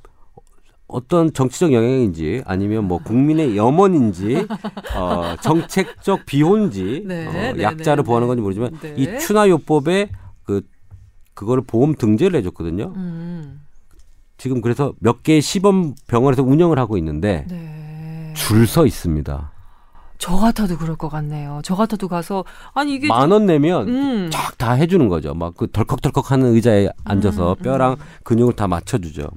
어떤 정치적 영향인지 아니면 뭐 국민의 염원인지 어, 정책적 비호인지 네, 어, 네, 약자를 네, 보호하는 네. 건지 모르지만 네. 이 추나요법에 그 그거를 보험 등재를 해줬거든요. 음. 지금 그래서 몇 개의 시범 병원에서 운영을 하고 있는데 네. 줄 서 있습니다. 저 같아도 그럴 것 같네요. 저 같아도 가서 아니 이게 만 원 내면 음. 쫙다 해주는 거죠. 막 그 덜컥덜컥 하는 의자에 앉아서 음, 뼈랑 근육을 다 맞춰주죠.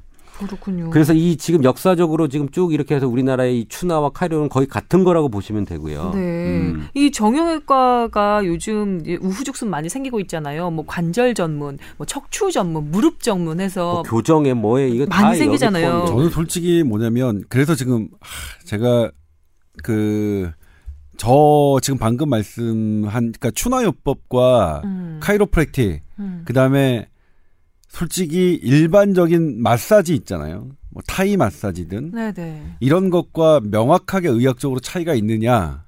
그렇군요. 그래서 이 지금 역사적으로 지금 쭉 이렇게 해서 우리나라의 이 추나와 카이로는 거의 같은 거라고 보시면 되고요. 네. 음. 이 정형외과가 요즘 우후죽순 많이 생기고 있잖아요. 뭐 관절 전문, 뭐 척추 전문, 무릎 전문 해서 뭐 교정에 뭐에 이거 많이 생기잖아요. 저는 솔직히 뭐냐면 그래서 지금 하, 제가 그 저 지금 방금 말씀한 그러니까 추나요법과 음, 카이로프랙틱 음. 그다음에 솔직히 일반적인 마사지 있잖아요. 뭐 타이 마사지든 네네. 이런 것과 명확하게 의학적으로 차이가 있느냐?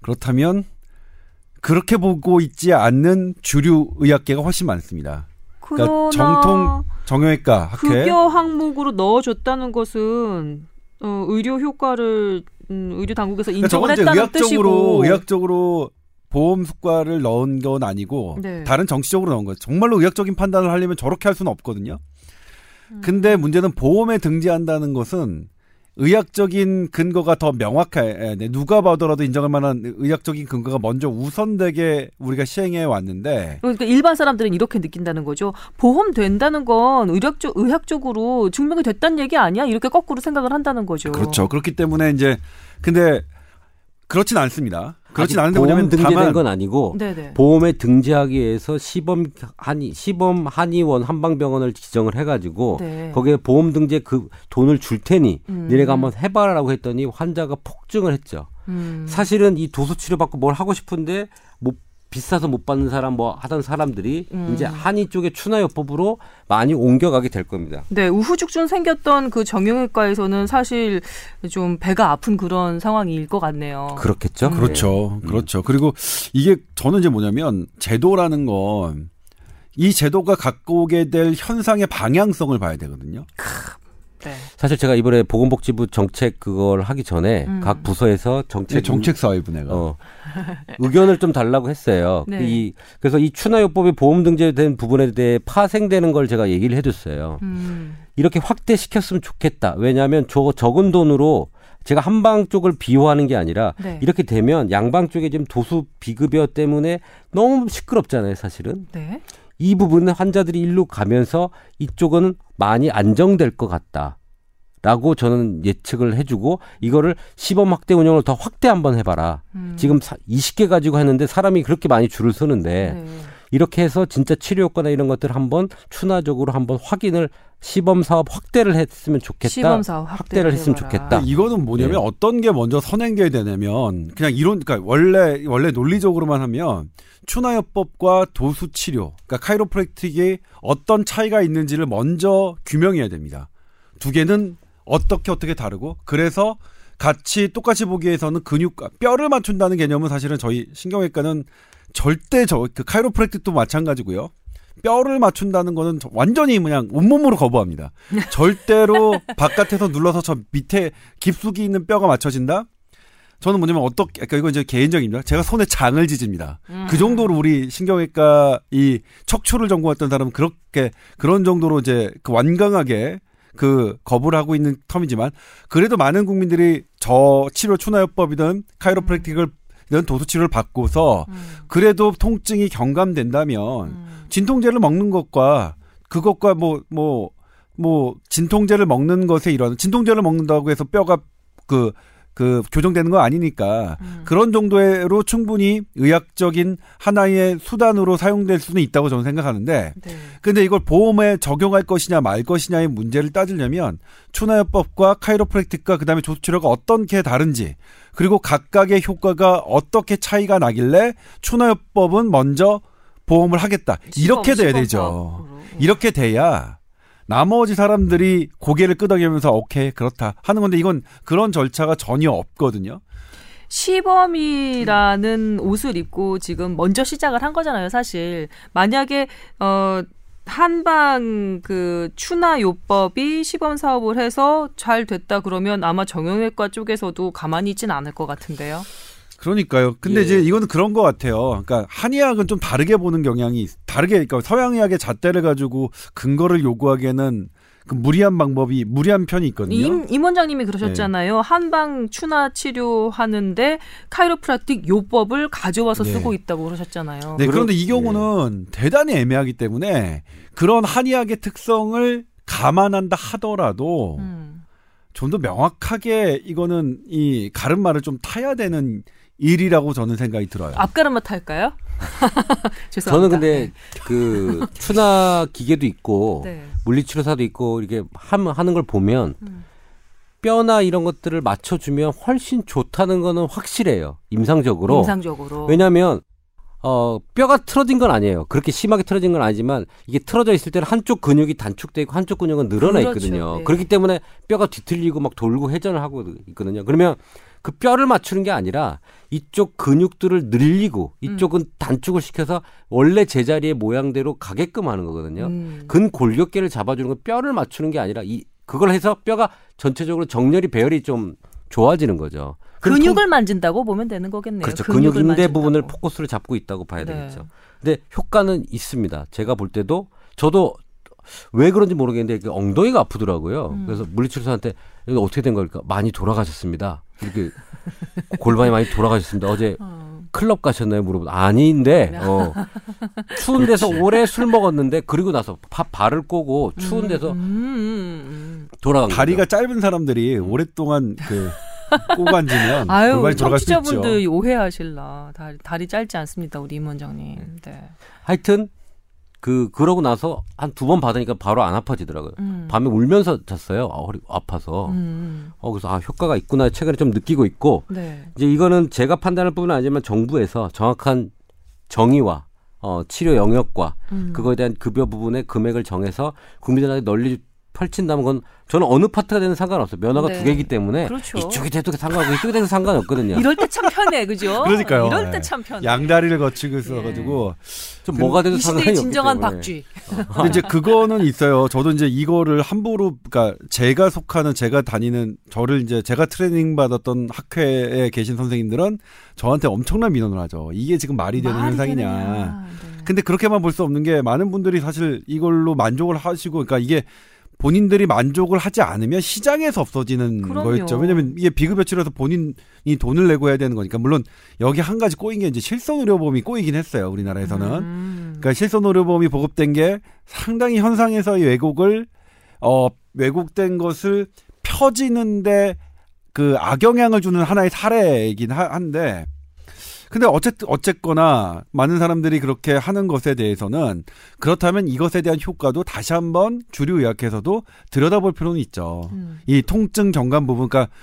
그렇다면 그렇게 보고 있지 않는 주류 의학계가 훨씬 많습니다. 그러니까 정통 정형외과 학회 급여 항목으로 넣어줬다는 것은 어, 의료 효과를 음, 의료 당국에서 그러니까 인정을 이제 했다는 의학적으로 뜻이고. 의학적으로 보험 수가를 넣은 건 아니고 네. 다른 정치적으로 넣은 거예요. 정말로 의학적인 판단을 하려면 저렇게 할 수는 없거든요. 음. 근데 문제는 보험에 등재한다는 것은 의학적인 근거가 더 명확해. 네, 누가 봐더라도 인정할 만한 의학적인 근거가 먼저 우선되게 우리가 시행해 왔는데 그러니까 일반 사람들은 이렇게 느낀다는 거죠. 보험 된다는 건 의학적 의학적으로 증명이 됐다는 얘기 아니야? 이렇게 거꾸로 생각을 한다는 거죠. 그렇죠. 그렇기 때문에 이제 근데 그렇진 않습니다. 그렇진 않은데 보험 뭐냐면 등재된 다만 건 아니고 네네. 보험에 등재하기 위해서 시범 한의 시범 한의원 한방병원을 지정을 해가지고 네. 거기에 보험 등재 그 돈을 줄 테니 음. 니네가 한번 해봐라고 했더니 환자가 폭증을 했죠. 음. 사실은 이 도수 치료 받고 뭘 하고 싶은데 뭐 비싸서 못 받는 사람 뭐 하던 사람들이 음. 이제 한의 쪽의 추나 요법으로 많이 옮겨가게 될 겁니다. 네, 우후죽순 생겼던 그 정형외과에서는 사실 좀 배가 아픈 그런 상황일 것 같네요. 그렇겠죠? 음. 그렇죠. 그렇죠. 그리고 이게 저는 이제 뭐냐면 제도라는 건 이 제도가 갖고 오게 될 현상의 방향성을 봐야 되거든요. 네. 사실 제가 이번에 보건복지부 정책 그걸 하기 전에 음. 각 부서에서 정책 네, 정책 사회분해가. 어, 의견을 좀 달라고 했어요. 네. 이, 그래서 이 추나요법이 보험 등재된 부분에 대해 파생되는 걸 제가 얘기를 해줬어요. 음. 이렇게 확대시켰으면 좋겠다. 왜냐하면 저 적은 돈으로 제가 한방 쪽을 비호하는 게 아니라 네. 이렇게 되면 양방 쪽에 지금 도수 비급여 때문에 너무 시끄럽잖아요, 사실은. 네. 이 부분은 환자들이 일로 가면서 이쪽은 많이 안정될 것 같다. 라고 저는 예측을 해주고 이거를 시범 확대 운영을 더 확대 한번 해봐라. 음. 지금 사- 20개 가지고 했는데 사람이 그렇게 많이 줄을 서는데 네. 이렇게 해서 진짜 치료 효과나 이런 것들을 한번 추나적으로 한번 확인을 시범 사업 확대를 했으면 좋겠다. 시범 사업 확대를 했으면 해봐라. 좋겠다. 그러니까 이거는 뭐냐면 네. 어떤 게 먼저 선행돼야 되냐면 그냥 이론 그러니까 원래 원래 논리적으로만 하면 추나요법과 도수 치료 그러니까 카이로프랙틱이 어떤 차이가 있는지를 먼저 규명해야 됩니다. 두 개는 어떻게 어떻게 다르고 그래서 같이 똑같이 보기 위해서는 근육과 뼈를 맞춘다는 개념은 사실은 저희 신경외과는 절대 저 그 카이로프랙틱도 마찬가지고요. 뼈를 맞춘다는 거는 저- 완전히 그냥 온몸으로 거부합니다. 절대로 바깥에서 눌러서 저 밑에 깊숙이 있는 뼈가 맞춰진다? 저는 뭐냐면 어떻게, 그러니까 이건 이제 개인적입니다. 제가 손에 장을 지집니다. 음. 그 정도로 우리 신경외과 이 척추를 전공했던 사람은 그렇게, 그런 정도로 이제 그 완강하게 그 거부를 하고 있는 텀이지만 그래도 많은 국민들이 저 치료 추나요법이든 카이로프랙틱을 이런 도수 치료를 받고서 음. 그래도 통증이 경감된다면 음. 진통제를 먹는 것과 그것과 뭐뭐뭐 진통제를 먹는 것에 이런 진통제를 먹는다고 해서 뼈가 그 그 교정되는 거 아니니까 음. 그런 정도로 충분히 의학적인 하나의 수단으로 사용될 수는 있다고 저는 생각하는데 네. 근데 이걸 보험에 적용할 것이냐 말 것이냐의 문제를 따지려면 추나요법과 카이로프랙틱과 그다음에 조수치료가 어떻게 다른지 그리고 각각의 효과가 어떻게 차이가 나길래 추나요법은 먼저 보험을 하겠다 이렇게 돼야 되죠. 이렇게 돼야 나머지 사람들이 고개를 끄덕이면서 오케이 그렇다 하는 건데 이건 그런 절차가 전혀 없거든요. 시범이라는 옷을 입고 지금 먼저 시작을 한 거잖아요, 사실. 만약에 어 한방 그 추나 요법이 시범 사업을 해서 잘 됐다 그러면 아마 정형외과 쪽에서도 가만히 있진 않을 것 같은데요. 그러니까요. 근데 예. 이제 이거는 그런 것 같아요. 그러니까 한의학은 좀 다르게 보는 경향이 있- 다르게 그러니까 서양의학의 잣대를 가지고 근거를 요구하기에는 그 무리한 방법이 무리한 편이 있거든요. 임, 임 원장님이 그러셨잖아요. 한방 추나 치료하는데 카이로프라틱 요법을 가져와서 네. 쓰고 있다고 그러셨잖아요. 네, 그런데 이 경우는 대단히 애매하기 때문에 그런 한의학의 특성을 감안한다 하더라도 음. 좀더 명확하게 이거는 이 가름말을 좀 타야 되는 일이라고 저는 생각이 들어요. 앞가름만 탈까요? 죄송합니다. 저는 근데 그 추나 기계도 있고 네. 물리치료사도 있고 이렇게 함- 하는 걸 보면 음. 뼈나 이런 것들을 맞춰주면 훨씬 좋다는 거는 확실해요. 임상적으로. 임상적으로. 왜냐하면 어 뼈가 틀어진 건 아니에요. 그렇게 심하게 틀어진 건 아니지만 이게 틀어져 있을 때는 한쪽 근육이 단축돼 있고 한쪽 근육은 늘어나 그렇죠. 있거든요. 네. 그렇기 때문에 뼈가 뒤틀리고 막 돌고 회전을 하고 있거든요. 그러면 그 뼈를 맞추는 게 아니라 이쪽 근육들을 늘리고 음. 이쪽은 단축을 시켜서 원래 제자리의 모양대로 가게끔 하는 거거든요. 음. 근 골격계를 잡아주는 건 뼈를 맞추는 게 아니라 이 그걸 해서 뼈가 전체적으로 정렬이 배열이 좀 좋아지는 거죠. 근육을 만진다고 보면 되는 거겠네요. 그렇죠. 근육 인대. 부분을 포커스를 잡고 있다고 봐야 네. 되겠죠. 근데 효과는 있습니다. 제가 볼 때도 저도 왜 그런지 모르겠는데 그 엉덩이가 아프더라고요. 음. 그래서 물리치료사한테 여기 어떻게 된 걸까? 많이 돌아가셨습니다. 이렇게 골반이 많이 돌아가셨습니다. 어제 어. 클럽 가셨나요? 물어보 아닌데 네. 어. 추운 데서 오래 술 먹었는데 그리고 나서 파, 발을 꼬고 추운 데서 음, 음, 음. 돌아간 다리가 거죠. 짧은 사람들이 오랫동안 그 꼬고 앉으면 아유, 골반이 돌아갈 수 있죠. 청취자분들 오해하실라. 다리, 다리 짧지 않습니다, 우리 임 원장님. 네. 하여튼 그 그러고 나서 한 두 번 받으니까 바로 안 아파지더라고요. 음. 밤에 울면서 잤어요. 아, 허리 아파서. 음. 어, 그래서 아, 효과가 있구나 최근에 좀 느끼고 있고 네. 이제 이거는 제가 판단할 부분은 아니지만 정부에서 정확한 정의와 어, 치료 영역과 음. 그거에 대한 급여 부분의 금액을 정해서 국민들한테 널리 펼친다면 그건 저는 어느 파트가 되는 상관없어요. 면허가 네. 두 개이기 때문에 그렇죠. 이쪽이 돼도 상관없고 이쪽이 돼도 상관없거든요. 이럴 때 참 편해, 그죠? 그러니까요. 이럴 네. 때참 편해. 양다리를 거치고 있어가지고 좀 뭐가 돼도 이 상관이 없기 진정한 때문에. 박쥐. 근데 이제 그거는 있어요. 저도 이제 이거를 함부로 그러니까 제가 속하는 제가 다니는 저를 이제 제가 트레이닝 받았던 학회에 계신 선생님들은 저한테 엄청난 민원을 하죠. 이게 지금 말이 되는 말이 현상이냐. 되느냐. 네. 근데 그렇게만 볼 수 없는 게 많은 분들이 사실 이걸로 만족을 하시고 그러니까 이게 본인들이 만족을 하지 않으면 시장에서 없어지는 그럼요. 거였죠. 왜냐면 이게 비급여치료에서 본인이 돈을 내고 해야 되는 거니까 물론 여기 한 가지 꼬인 게 이제 실손 의료보험이 꼬이긴 했어요. 우리나라에서는. 음. 그러니까 실손 의료보험이 보급된 게 상당히 현상에서의 왜곡을 어 왜곡된 것을 펴지는데 그 악영향을 주는 하나의 사례이긴 하- 한데 근데 어쨌든 어쨌거나 많은 사람들이 그렇게 하는 것에 대해서는 그렇다면 이것에 대한 효과도 다시 한번 주류 의학에서도 들여다볼 필요는 있죠. 음. 이 통증 경감 부분, 그러니까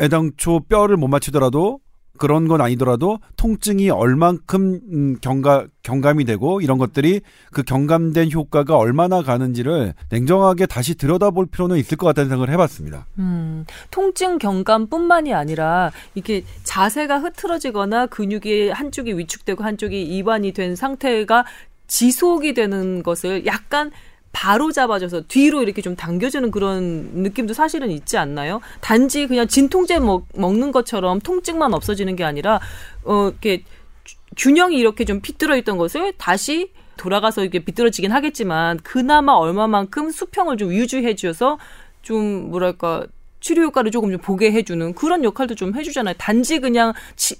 애당초 뼈를 못 맞추더라도 그런 건 아니더라도 통증이 얼만큼 음, 경가 경감이 되고 이런 것들이 그 경감된 효과가 얼마나 가는지를 냉정하게 다시 들여다볼 필요는 있을 것 같다는 생각을 해봤습니다. 음, 통증 경감뿐만이 아니라 이게 자세가 흐트러지거나 근육이 한쪽이 위축되고 한쪽이 이완이 된 상태가 지속이 되는 것을 약간 바로 잡아줘서 뒤로 이렇게 좀 당겨주는 그런 느낌도 사실은 있지 않나요? 단지 그냥 진통제 먹, 먹는 것처럼 통증만 없어지는 게 아니라 어 이렇게 균- 균형이 이렇게 좀 비뚤어 있던 것을 다시 돌아가서 이게 비뚤어지긴 하겠지만 그나마 얼마만큼 수평을 좀 유지해 줘서 좀 뭐랄까 치료 효과를 조금 좀 보게 해주는 그런 역할도 좀 해주잖아요. 단지 그냥 치,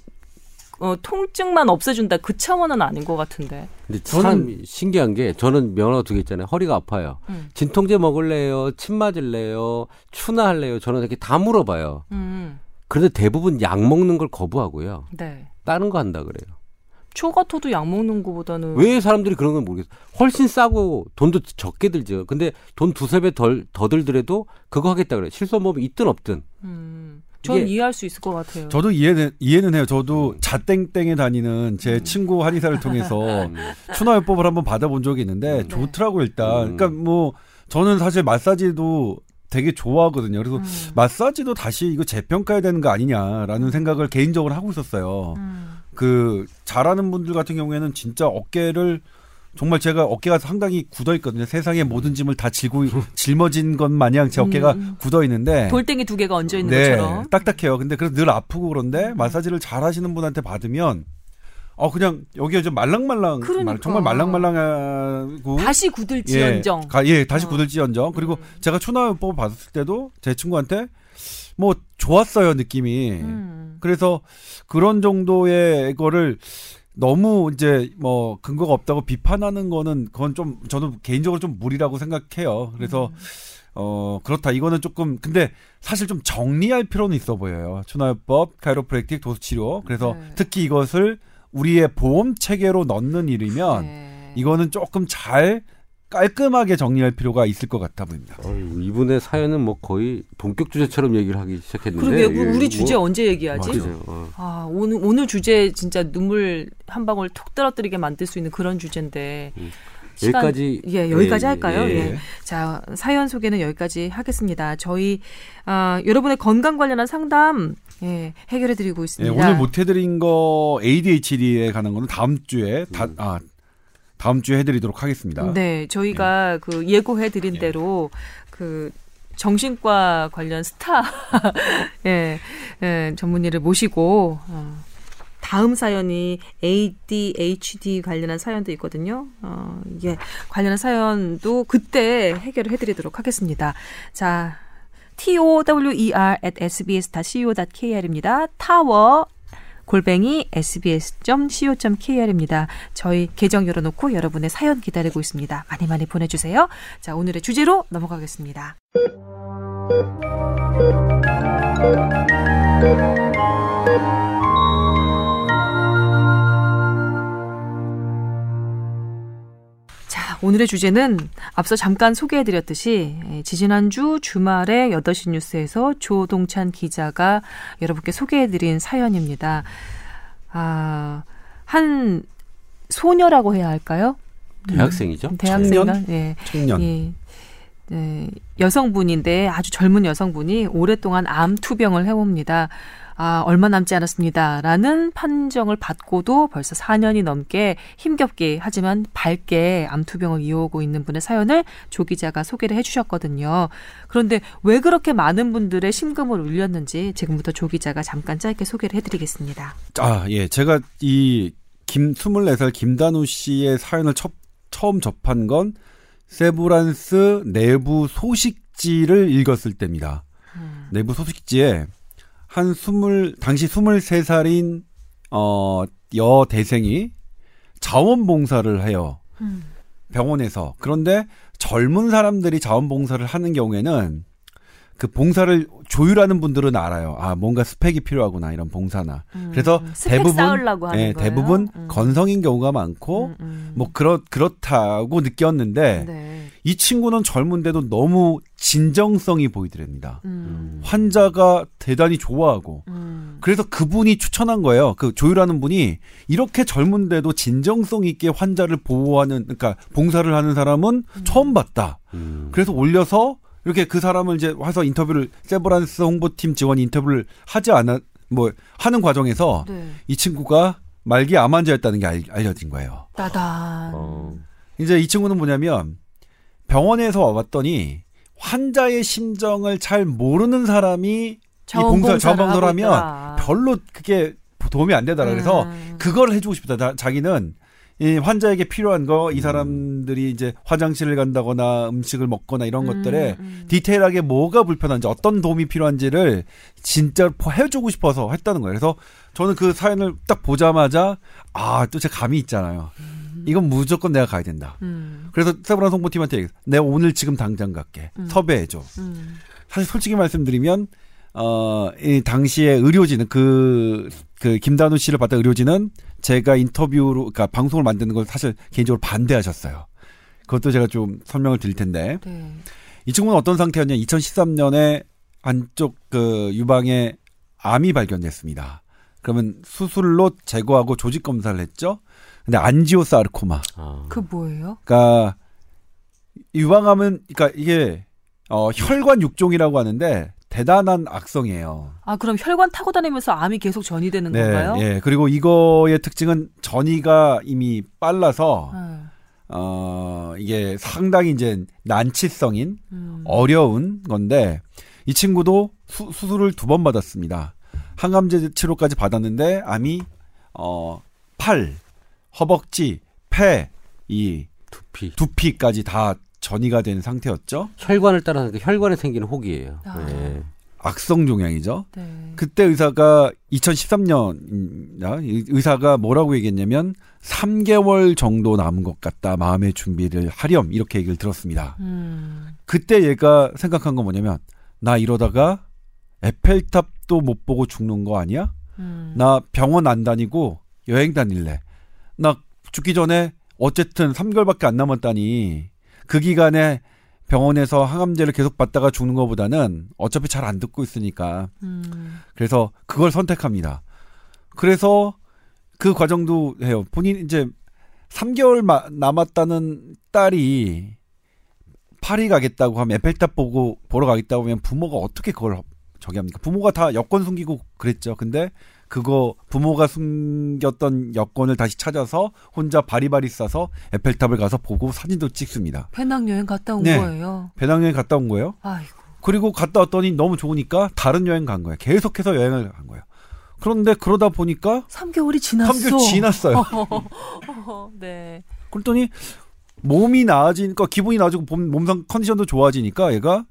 어, 통증만 없애준다 그 차원은 아닌 것 같은데. 근데 참 저는- 신기한 게 저는 면허 두 개 있잖아요. 허리가 아파요. 음. 진통제 먹을래요? 침 맞을래요? 추나 할래요? 저는 이렇게 다 물어봐요. 음, 그런데 대부분 약 먹는 걸 거부하고요. 네. 다른 거 한다 그래요. 초 같아도 약 먹는 것보다는 왜 사람들이 그런 건 모르겠어요. 훨씬 싸고 돈도 적게 들죠. 근데 돈 두세 배 덜, 더 들더라도 그거 하겠다 그래요. 실손보험이 있든 없든. 음, 전 이게- 이해할 수 있을 것 같아요. 저도 이해는 이해는 해요. 저도 자땡땡에 다니는 제 친구 한의사를 통해서 추나요법을 한번 받아본 적이 있는데 네. 좋더라고 일단. 음. 그러니까 뭐 저는 사실 마사지도 되게 좋아하거든요. 그래서 음. 마사지도 다시 이거 재평가해야 되는 거 아니냐라는 생각을 개인적으로 하고 있었어요. 음. 그 잘하는 분들 같은 경우에는 진짜 어깨를 정말 제가 어깨가 상당히 굳어 있거든요. 세상의 모든 짐을 다 짊고 짊어진 것 마냥 제 어깨가 음. 음. 굳어 있는데 돌덩이 두 개가 얹어 있는 네, 것처럼 딱딱해요. 근데 그래서 늘 아프고 그런데 마사지를 잘 하시는 분한테 받으면 어 그냥 여기가 좀 말랑말랑 그러니까. 정말 말랑말랑하고 다시 굳을지언정 예, 예 다시 어. 굳을지언정 그리고 음. 제가 초나염법을 받았을 때도 제 친구한테 뭐 좋았어요 느낌이 음. 그래서 그런 정도의 거를 너무 이제 뭐 근거가 없다고 비판하는 거는 그건 좀 저는 개인적으로 좀 무리라고 생각해요. 그래서 음. 어 그렇다 이거는 조금 근데 사실 좀 정리할 필요는 있어 보여요. 추나요법, 카이로프랙틱, 도수치료. 그래서 네. 특히 이것을 우리의 보험 체계로 넣는 일이면 네. 이거는 조금 잘 깔끔하게 정리할 필요가 있을 것 같아 보입니다. 어휴, 이분의 사연은 뭐 거의 본격 주제처럼 얘기를 하기 시작했는데. 그러게 예, 우리 뭐- 주제 언제 얘기하지? 어. 아 오늘 오늘 주제 진짜 눈물 한 방울 톡 떨어뜨리게 만들 수 있는 그런 주제인데 시간- 여기까지 예 여기까지 예, 할까요? 예. 예. 자 사연 소개는 여기까지 하겠습니다. 저희 아, 여러분의 건강 관련한 상담 예, 해결해 드리고 예, 있습니다. 오늘 못 해드린 거 ADHD에 관한 거는 다음 주에 다, 아, 다음 주에 해드리도록 하겠습니다. 네, 저희가 그 예고해 드린 예. 대로 그 정신과 관련 스타 예, 예, 전문의를 모시고 어, 다음 사연이 ADHD 관련한 사연도 있거든요. 어, 예, 관련한 사연도 그때 해결해 드리도록 하겠습니다. 자, tower at sbs.co.kr입니다. 타워 골뱅이 sbs.co.kr입니다. 저희 계정 열어놓고 여러분의 사연 기다리고 있습니다. 많이 많이 보내주세요. 자, 오늘의 주제로 넘어가겠습니다. 오늘의 주제는 앞서 잠깐 소개해드렸듯이 예, 지지난주 주말에 8시 뉴스에서 조동찬 기자가 여러분께 소개해드린 사연입니다. 아, 한 소녀라고 해야 할까요? 대학생이죠. 대학생이면 예. 청년. 예. 네, 여성분인데 아주 젊은 여성분이 오랫동안 암 투병을 해옵니다. 아, 얼마 남지 않았습니다. 라는 판정을 받고도 벌써 4년이 넘게 힘겹게 하지만 밝게 암투병을 이어오고 있는 분의 사연을 조 기자가 소개를 해주셨거든요. 그런데 왜 그렇게 많은 분들의 심금을 울렸는지 지금부터 조 기자가 잠깐 짧게 소개를 해드리겠습니다. 아, 예. 제가 이 김, 24살 김단우 씨의 사연을 첫, 처음 접한 건 세브란스 내부 소식지를 읽었을 때입니다. 음. 내부 소식지에 한 스물, 당시 23살인, 어, 여 대생이 자원봉사를 해요. 음. 병원에서. 그런데 젊은 사람들이 자원봉사를 하는 경우에는 그 봉사를 조율하는 분들은 알아요. 아, 뭔가 스펙이 필요하구나, 이런 봉사나. 음. 그래서 대부분, 예, 거예요? 대부분 음. 건성인 경우가 많고, 음, 음. 뭐, 그렇, 그렇다고 느꼈는데, 네. 이 친구는 젊은데도 너무 진정성이 보이더랍니다. 음. 환자가 대단히 좋아하고, 음. 그래서 그분이 추천한 거예요. 그 조율하는 분이 이렇게 젊은데도 진정성 있게 환자를 보호하는, 그러니까 봉사를 하는 사람은 처음 봤다. 음. 그래서 올려서 이렇게 그 사람을 이제 와서 인터뷰를 세브란스 홍보팀 직원이 인터뷰를 하지 않아 뭐 하는 과정에서 네. 이 친구가 말기 암 환자였다는 게 알, 알려진 거예요. 따단. 어. 이제 이 친구는 뭐냐면 병원에서 와봤더니 환자의 심정을 잘 모르는 사람이 이 봉사 자원봉사를 자원봉사를 하고 하면 있더라. 별로 그게 도움이 안 되더라. 그래서 음. 그걸 해주고 싶다. 자- 자기는 이 환자에게 필요한 거 이 사람들이 이제 화장실을 간다거나 음식을 먹거나 이런 것들에 음, 음. 디테일하게 뭐가 불편한지 어떤 도움이 필요한지를 진짜 해주고 싶어서 했다는 거예요. 그래서 저는 그 사연을 딱 보자마자 아 또 제 감이 있잖아요. 이건 무조건 내가 가야 된다. 음. 그래서 세브란 송보팀한테 얘기했어. 내가 오늘 지금 당장 갈게. 음. 섭외해줘. 음. 사실 솔직히 말씀드리면 어, 이 당시에 의료진은 그, 그 김단우 씨를 봤던 의료진은 제가 인터뷰로, 그러니까 방송을 만드는 걸 사실 개인적으로 반대하셨어요. 그것도 제가 좀 설명을 드릴 텐데. 네. 이 친구는 어떤 상태였냐. 2013년에 한쪽 그 유방에 암이 발견됐습니다. 그러면 수술로 제거하고 조직 검사를 했죠. 근데 안지오사르코마. 아. 그 뭐예요? 그러니까 유방암은 그러니까 이게 어 혈관 육종이라고 하는데 대단한 악성이에요. 아 그럼 혈관 타고 다니면서 암이 계속 전이되는 건가요? 예. 그리고 이거의 특징은 전이가 이미 빨라서 네. 어 이게 상당히 이제 난치성인 음. 어려운 건데 이 친구도 수, 수술을 두 번 받았습니다. 항암제 치료까지 받았는데 암이 어 팔, 허벅지, 폐, 이 두피. 두피까지 다 전이가 된 상태였죠. 혈관을 따라서 그 혈관에 생기는 혹이에요. 아. 예. 악성 종양이죠. 네. 그때 의사가 2013년 의사가 뭐라고 얘기했냐면 3개월 정도 남은 것 같다. 마음의 준비를 하렴 이렇게 얘기를 들었습니다. 음. 그때 얘가 생각한 건 뭐냐면 나 이러다가 에펠탑도 못 보고 죽는 거 아니야? 음. 나 병원 안 다니고 여행 다닐래. 나 죽기 전에 어쨌든 3개월밖에 안 남았다니 그 기간에 병원에서 항암제를 계속 받다가 죽는 것보다는 어차피 잘 안 듣고 있으니까 음. 그래서 그걸 선택합니다. 그래서 그 과정도 해요. 본인 이제 3개월 마- 남았다는 딸이 파리 가겠다고 하면 에펠탑 보고 보러 가겠다고 하면 부모가 어떻게 그걸 저기 합니까? 부모가 다 여권 숨기고 그랬죠. 근데 그거 부모가 숨겼던 여권을 다시 찾아서 혼자 바리바리 싸서 에펠탑을 가서 보고 사진도 찍습니다. 배낭여행 갔다 온 네. 거예요. 배낭여행 갔다 온 거예요. 아이고. 그리고 갔다 왔더니 너무 좋으니까 다른 여행 간 거예요. 계속해서 여행을 간 거예요. 그런데 그러다 보니까 3개월이 지났어. 3개월 지났어요. 네. 그랬더니 몸이 나아지니까 기분이 나아지고 몸, 몸상 컨디션도 좋아지니까 얘가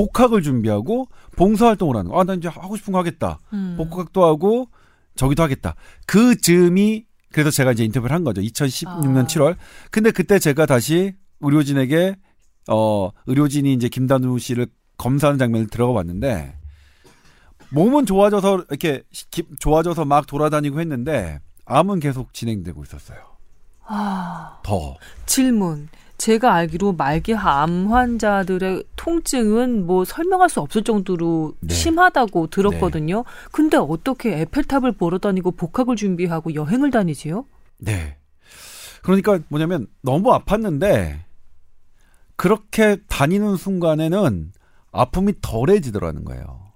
복학을 준비하고 봉사활동을 하는 거. 아, 나 이제 하고 싶은 거 하겠다. 음. 복학도 하고 저기도 하겠다. 그 즈음이 그래서 제가 이제 인터뷰를 한 거죠. 2016년 아. 7월. 근데 그때 제가 다시 의료진에게 어 의료진이 이제 김단우 씨를 검사하는 장면을 들어가 봤는데 몸은 좋아져서 이렇게 기- 좋아져서 막 돌아다니고 했는데 암은 계속 진행되고 있었어요. 아, 더. 질문. 제가 알기로 말기 암 환자들의 통증은 뭐 설명할 수 없을 정도로 네. 심하다고 들었거든요. 근데 어떻게 에펠탑을 보러 다니고 복학을 준비하고 여행을 다니지요? 네. 그러니까 뭐냐면 너무 아팠는데 그렇게 다니는 순간에는 아픔이 덜해지더라는 거예요.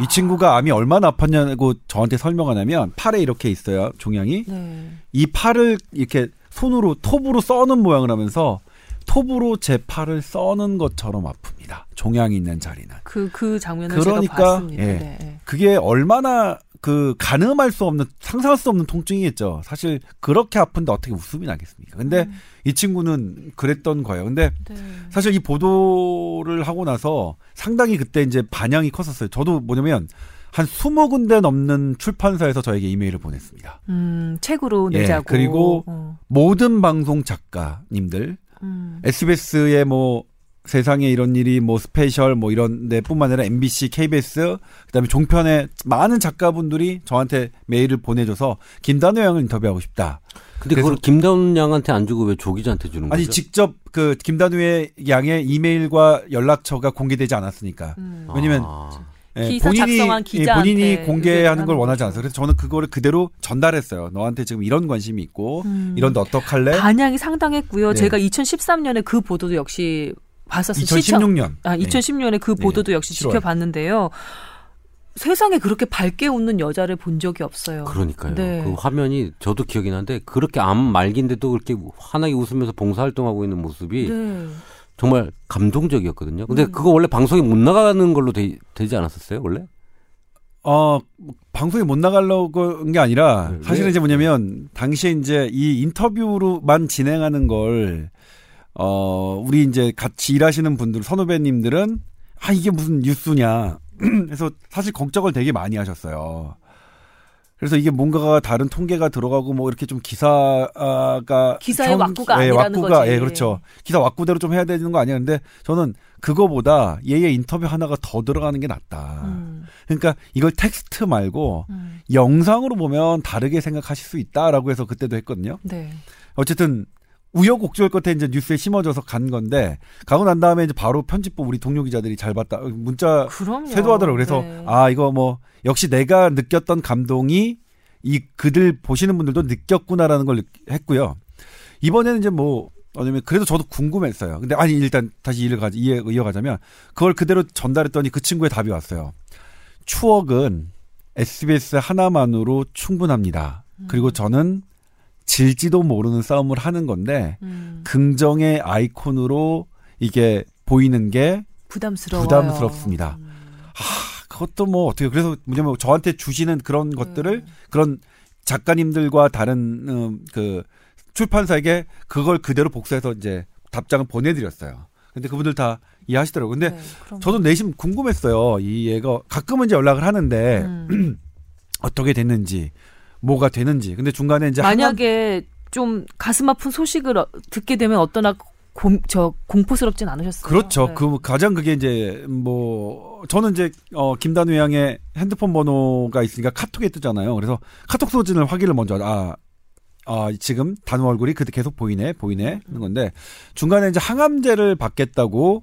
이 친구가 암이 얼마나 아팠냐고 저한테 설명하냐면 팔에 이렇게 있어요 종양이 네. 이 팔을 이렇게 손으로 톱으로 써는 모양을 하면서 톱으로 제 팔을 써는 것처럼 아픕니다. 종양이 있는 자리는. 그, 그 장면을 그러니까, 제가 봤습니다. 예. 네, 네. 그게 얼마나 그 가늠할 수 없는 상상할 수 없는 통증이겠죠. 사실 그렇게 아픈데 어떻게 웃음이 나겠습니까? 근데 음. 이 친구는 그랬던 거예요. 근데 네. 사실 이 보도를 하고 나서 상당히 그때 이제 반향이 컸었어요. 저도 뭐냐면 한 20군데 넘는 출판사에서 저에게 이메일을 보냈습니다. 음, 책으로 예, 내자고. 그리고 어. 모든 방송 작가님들, 음. SBS의 뭐 세상에 이런 일이 뭐 special 뭐 이런 데뿐만 아니라 MBC, KBS 그다음에 종편의 많은 작가분들이 저한테 메일을 보내줘서 김단호 양을 인터뷰하고 싶다. 근데 그걸 김다운 양한테 안 주고 왜 조 기자한테 주는 아니 거죠? 직접 그 김단우의 양의 이메일과 연락처가 공개되지 않았으니까 음. 왜냐면 아. 예, 기사 본인이 작성한 예, 기자한테 본인이 공개하는 걸 원하지. 않아서 그래서 저는 그거를 그대로 전달했어요. 너한테 지금 이런 관심이 있고 음. 이런데 어떡할래? 반향이 상당했고요. 네. 제가 2013년에 그 보도도 역시 봤었어요. 시청- 2016년 아, 2010년에 그 네. 보도도 역시 7월. 지켜봤는데요. 세상에 그렇게 밝게 웃는 여자를 본 적이 없어요. 그러니까요. 네. 그 화면이 저도 기억이 나는데 그렇게 암 말기인데도 그렇게 환하게 웃으면서 봉사활동하고 있는 모습이 네. 정말 감동적이었거든요. 근데 음. 그거 원래 방송에 못 나가는 걸로 되, 지 않았었어요, 원래? 어, 뭐 방송에 못 나가려고 한 게 아니라 네, 사실은 왜? 이제 뭐냐면 당시에 이제 이 인터뷰로만 진행하는 걸 어, 우리 이제 같이 일하시는 분들, 선후배님들은 아, 이게 무슨 뉴스냐. 그래서 사실 걱정을 되게 많이 하셨어요. 그래서 이게 뭔가가 다른 통계가 들어가고 뭐 이렇게 좀 기사가 기사의 왁구가 예, 아니라는 왁구가, 거지. 예, 그렇죠. 기사 왁구대로 좀 해야 되는 거 아니야. 근데 저는 그거보다 얘의 인터뷰 하나가 더 들어가는 게 낫다. 음, 그러니까 이걸 텍스트 말고 음. 영상으로 보면 다르게 생각하실 수 있다라고 해서 그때도 했거든요. 네. 어쨌든 우여곡절 끝에 이제 뉴스에 심어져서 간 건데 가고 난 다음에 이제 바로 편집부 우리 동료 기자들이 잘 봤다 문자. 쇄도하더라고 요 그래서 네. 아 이거 뭐 역시 내가 느꼈던 감동이 이 그들 보시는 분들도 느꼈구나라는 걸 느- 했고요. 이번에는 이제 뭐 왜냐면 그래도 저도 궁금했어요. 근데 아니 일단 다시 이를 가지 이해 이어가자면 그걸 그대로 전달했더니 그 친구의 답이 왔어요. 추억은 SBS 하나만으로 충분합니다. 그리고 저는 질지도 모르는 싸움을 하는 건데 음, 긍정의 아이콘으로 이게 보이는 게 부담스러워요. 부담스럽습니다. 음. 아, 그것도 뭐 어떻게 그래서 뭐냐면 저한테 주시는 그런 것들을 음. 그런 작가님들과 다른 음, 그 출판사에게 그걸 그대로 복사해서 이제 답장을 보내드렸어요. 근데 그분들 다 이해하시더라고요. 근데 네. 저도 내심 궁금했어요. 이 얘가 가끔은 이제 연락을 하는데 음. 어떻게 됐는지 뭐가 되는지. 근데 중간에 이제 하나- 만약에 좀 가슴 아픈 소식을 어- 듣게 되면 어떠나 공, 저 공포스럽진 않으셨어요? 그렇죠. 네. 그 가장 그게 이제 뭐 저는 이제 어 김단우 양의 핸드폰 번호가 있으니까 카톡에 뜨잖아요. 그래서 카톡 소진을 확인을 먼저 아. 아, 지금 단우 얼굴이 그때 계속 보이네, 보이네, 하는 건데, 중간에 이제 항암제를 받겠다고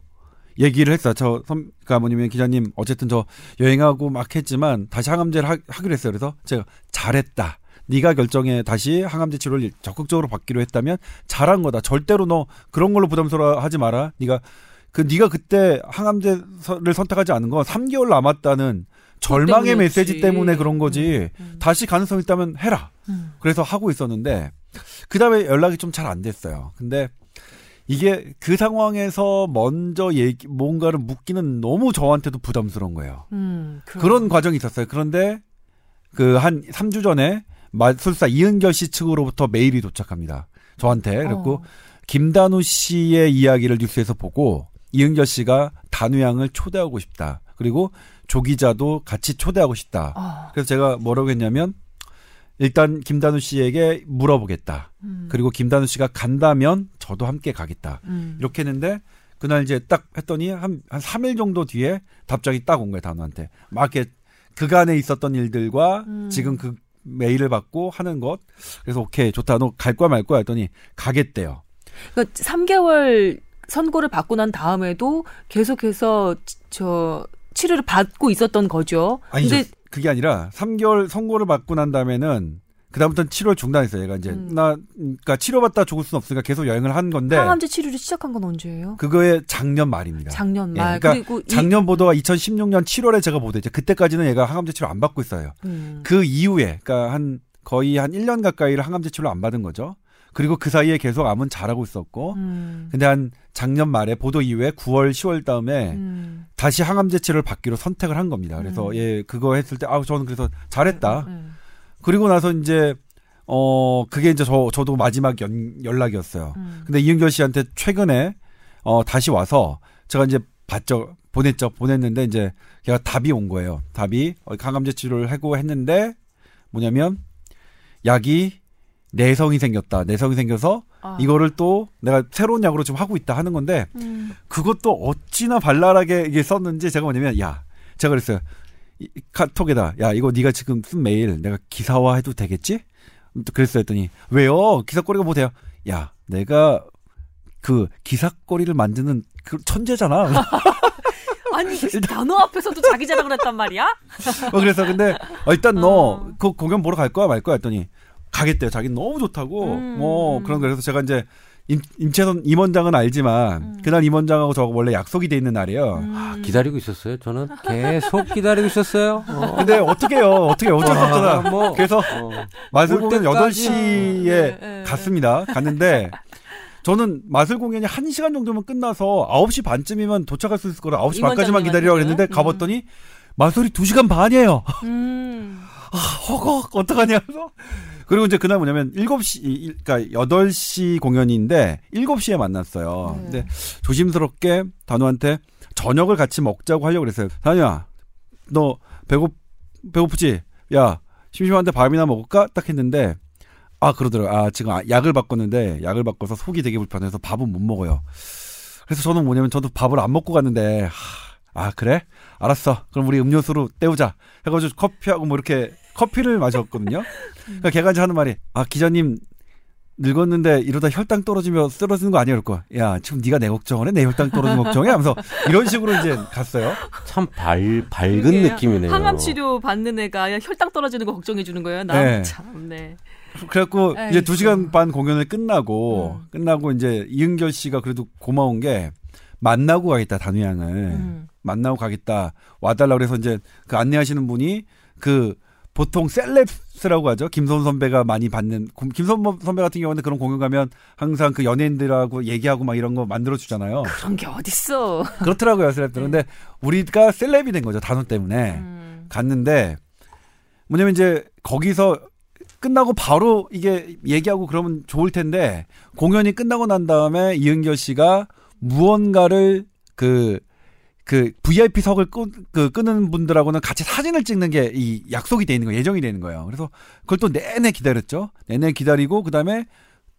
얘기를 했어요. 저, 선, 그니까 뭐냐면 기자님, 어쨌든 저 여행하고 막 했지만, 다시 항암제를 하, 하기로 했어요. 그래서 제가 잘했다. 네가 결정해 다시 항암제 치료를 적극적으로 받기로 했다면 잘한 거다. 절대로 너 그런 걸로 부담스러워하지 마라. 네가 그 네가 그때 항암제를 선택하지 않은 건 3개월 남았다는 절망의 때문이었지. 메시지 때문에 그런 거지. 음. 다시 가능성 있다면 해라. 음. 그래서 하고 있었는데 그 다음에 연락이 좀 잘 안 됐어요. 근데 이게 그 상황에서 먼저 얘기 뭔가를 묻기는 너무 저한테도 부담스러운 거예요. 음. 그런 과정이 있었어요. 그런데 그 한 3주 전에 마술사 이은결 씨 측으로부터 메일이 도착합니다. 저한테. 그랬고 어. 김단우 씨의 이야기를 뉴스에서 보고 이은결 씨가 단우 양을 초대하고 싶다. 그리고 조 기자도 같이 초대하고 싶다. 어. 그래서 제가 뭐라고 했냐면 일단 김단우 씨에게 물어보겠다. 음. 그리고 김단우 씨가 간다면 저도 함께 가겠다. 음. 이렇게 했는데 그날 이제 딱 했더니 한, 한 3일 정도 뒤에 답장이 딱 온 거예요, 단우한테. 막 이렇게 그간에 있었던 일들과 음. 지금 그 메일을 받고 하는 것. 그래서 오케이, 좋다. 너 갈 거야 말 거야 했더니 가겠대요. 그러니까 3개월 선고를 받고 난 다음에도 계속해서 치- 저 치료를 받고 있었던 거죠. 아니죠. 근데 그게 아니라 3개월 선고를 받고 난 다음에는 그다음부터는 치료를 중단했어요. 얘가 이제 음. 나 그러니까 치료받다 죽을 수는 없으니까 계속 여행을 한 건데 항암제 치료를 시작한 건 언제예요? 그거의 작년 말입니다. 작년 예, 말. 그러니까 그리고 이- 작년 보도가 2016년 7월에 제가 보도했죠. 그때까지는 얘가 항암제 치료 안 받고 있어요. 음. 그 이후에 그러니까 한 거의 한 1년 가까이를 항암제 치료를 안 받은 거죠. 그리고 그 사이에 계속 암은 잘하고 있었고 음. 근데 한 작년 말에 보도 이후에 9월 10월 다음에 음. 다시 항암제 치료를 받기로 선택을 한 겁니다. 그래서 음. 예 그거 했을 때 아우 저는 그래서 잘했다. 음. 그리고 나서 이제 어 그게 이제 저 저도 마지막 연, 연락이었어요. 음. 근데 이은결 씨한테 최근에 어 다시 와서 제가 이제 봤죠 보냈죠 보냈는데 이제 걔가 답이 온 거예요. 답이 어, 항암제 치료를 하고 했는데 뭐냐면 약이 내성이 생겼다. 내성이 생겨서 아. 이거를 또 내가 새로운 약으로 지금 하고 있다 하는 건데 음. 그것도 어찌나 발랄하게 이게 썼는지 제가 뭐냐면 야 제가 그랬어요 카톡에다 야 이거 네가 지금 쓴 메일 내가 기사화해도 되겠지? 또 그랬어요 했더니 왜요 기사거리가 뭐 돼요? 야 내가 그 기사거리를 만드는 그 천재잖아. 아니 단어 앞에서도 자기 자랑을 했단 말이야? 어, 그래서 근데 어, 일단 너 어. 그 공연 보러 갈 거야 말 거야 했더니 가겠대요. 자기는 너무 좋다고. 음, 뭐 음. 그런 거 그래서 제가 이제 임, 임채선 임원장은 알지만 음. 그날 임원장하고 저 원래 약속이 돼 있는 날이에요. 음. 기다리고 있었어요. 저는 계속 기다리고 있었어요. 어. 근데 어떻게 해요? 어떻게 어쩔 수 없잖아. 뭐 그래서 어. 마술 올 공연 때까지. 8시에 네, 네, 갔습니다. 갔는데 저는 마술 공연이 1시간 정도면 끝나서 9시 반쯤이면 도착할 수 있을 거라 9시 반까지만 기다리라고 했는데 음. 가봤더니 마술이 2시간 반이에요. 음. 허걱 어떡하냐 그리고 이제 그날 뭐냐면 7시 이- 그러니까 8시 공연인데 7시에 만났어요. 네. 근데 조심스럽게 단우한테 저녁을 같이 먹자고 하려고 그랬어요. 단우야. 너 배고 배고프지? 야, 심심한데 밥이나 먹을까? 딱 했는데 아, 그러더라고요. 아, 지금 아- 약을 바꿨는데 약을 바꿔서 속이 되게 불편해서 밥은 못 먹어요. 그래서 저는 뭐냐면 저도 밥을 안 먹고 갔는데 하, 아, 그래? 알았어. 그럼 우리 음료수로 때우자. 해가지고 커피하고 뭐 이렇게 커피를 마셨거든요. 그러니까 걔가 이제 하는 말이 아 기자님 늙었는데 이러다 혈당 떨어지면 쓰러지는 거 아니야? 그럴 거야. 야 지금 네가 내 걱정을 해? 내 혈당 떨어지는 걱정해? 하면서 이런 식으로 이제 갔어요. 참 밝, 밝은 느낌이네요. 항암 치료 받는 애가 혈당 떨어지는 거 걱정해 주는 거예요. 나 네. 참, 네. 그래갖고 아이고. 이제 두 시간 반 공연을 끝나고 음. 끝나고 이제 이은결 씨가 그래도 고마운 게 만나고 가겠다 단우양을 음. 만나고 가겠다 와달라 그래서 이제 그 안내하시는 분이 그 보통 셀럽스라고 하죠. 김선 선배가 많이 받는 고- 김선 선배 같은 경우는 그런 공연 가면 항상 그 연예인들하고 얘기하고 막 이런 거 만들어 주잖아요. 그런 게 어딨어. 그렇더라고요, 셀럽들은. 근데 우리가 셀럽이 된 거죠. 단어 때문에. 음. 갔는데 뭐냐면 이제 거기서 끝나고 바로 이게 얘기하고 그러면 좋을 텐데 공연이 끝나고 난 다음에 이은결 씨가 무언가를 그, 그 VIP석을 끄, 그 끄는 분들하고는 같이 사진을 찍는 게 이 약속이 돼 있는 거예요. 예정이 돼 있는 거예요. 그래서 그걸 또 내내 기다렸죠. 내내 기다리고 그다음에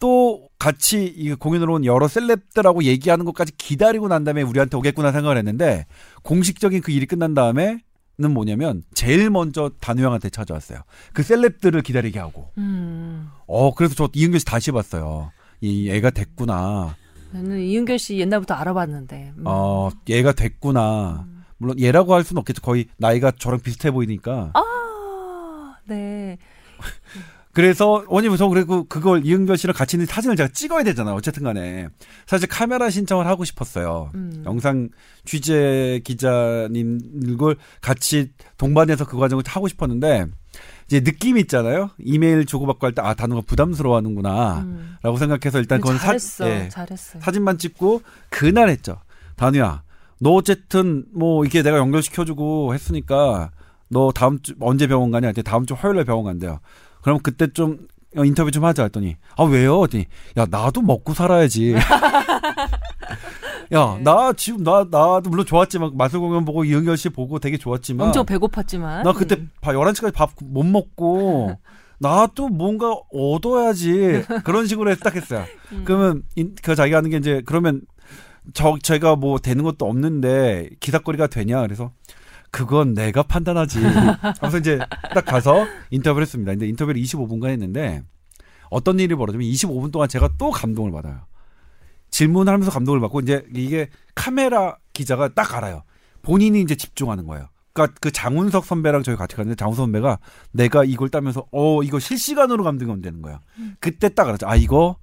또 같이 이 공연으로 온 여러 셀럽들하고 얘기하는 것까지 기다리고 난 다음에 우리한테 오겠구나 생각을 했는데 공식적인 그 일이 끝난 다음에 는 뭐냐면 제일 먼저 단우 형한테 찾아왔어요. 그 셀럽들을 기다리게 하고. 음. 어 그래서 저 이은결 씨 다시 봤어요. 이 애가 됐구나. 나는 이은결 씨 옛날부터 알아봤는데. 음. 어 얘가 됐구나. 물론 얘라고 할 수는 없겠죠. 거의 나이가 저랑 비슷해 보이니까. 아, 네. 그래서 왜냐면 저 그리고 그걸 이은결 씨랑 같이 있는 사진을 제가 찍어야 되잖아요. 어쨌든 간에 사실 카메라 신청을 하고 싶었어요. 음. 영상 취재 기자님들 같이 동반해서 그 과정을 하고 싶었는데 이제 느낌이 있잖아요. 이메일 주고받고 할 때 아 단어가 부담스러워하는구나. 음. 라고 생각해서 일단 그건 사, 잘했어. 예, 잘했어. 사진만 찍고 그날 했죠. 단우야, 너 어쨌든 뭐 이게 내가 연결시켜주고 했으니까 너 다음 주 언제 병원 가냐? 했더니 다음 주 화요일에 병원 간대요. 그럼 그때 좀 어, 인터뷰 좀 하자 했더니 아 왜요? 했더니 야 나도 먹고 살아야지. 야 네. 나 지금 나 나도 물론 좋았지만 마술 공연 보고 이은결 씨 보고 되게 좋았지만 엄청 배고팠지만. 나 그때 음. 밥 11시까지 밥 못 먹고 나도 뭔가 얻어야지 그런 식으로 딱 했어요. 음. 그러면 인- 그 자기가 하는 게 이제 그러면 저 제가 뭐 되는 것도 없는데 기사거리가 되냐 그래서 그건 내가 판단하지. 하면서 이제 딱 가서 인터뷰를 했습니다. 근데 인터뷰를 25분간 했는데 어떤 일이 벌어지면 25분 동안 제가 또 감동을 받아요. 질문하면서 감동을 받고 이제 이게 카메라 기자가 딱 알아요. 본인이 이제 집중하는 거예요. 그러니까 그 장훈석 선배랑 저희 같이 갔는데 장훈석 선배가 내가 이걸 따면서 어 이거 실시간으로 감동이 되는 거야. 그때 딱 알았죠. 아 이거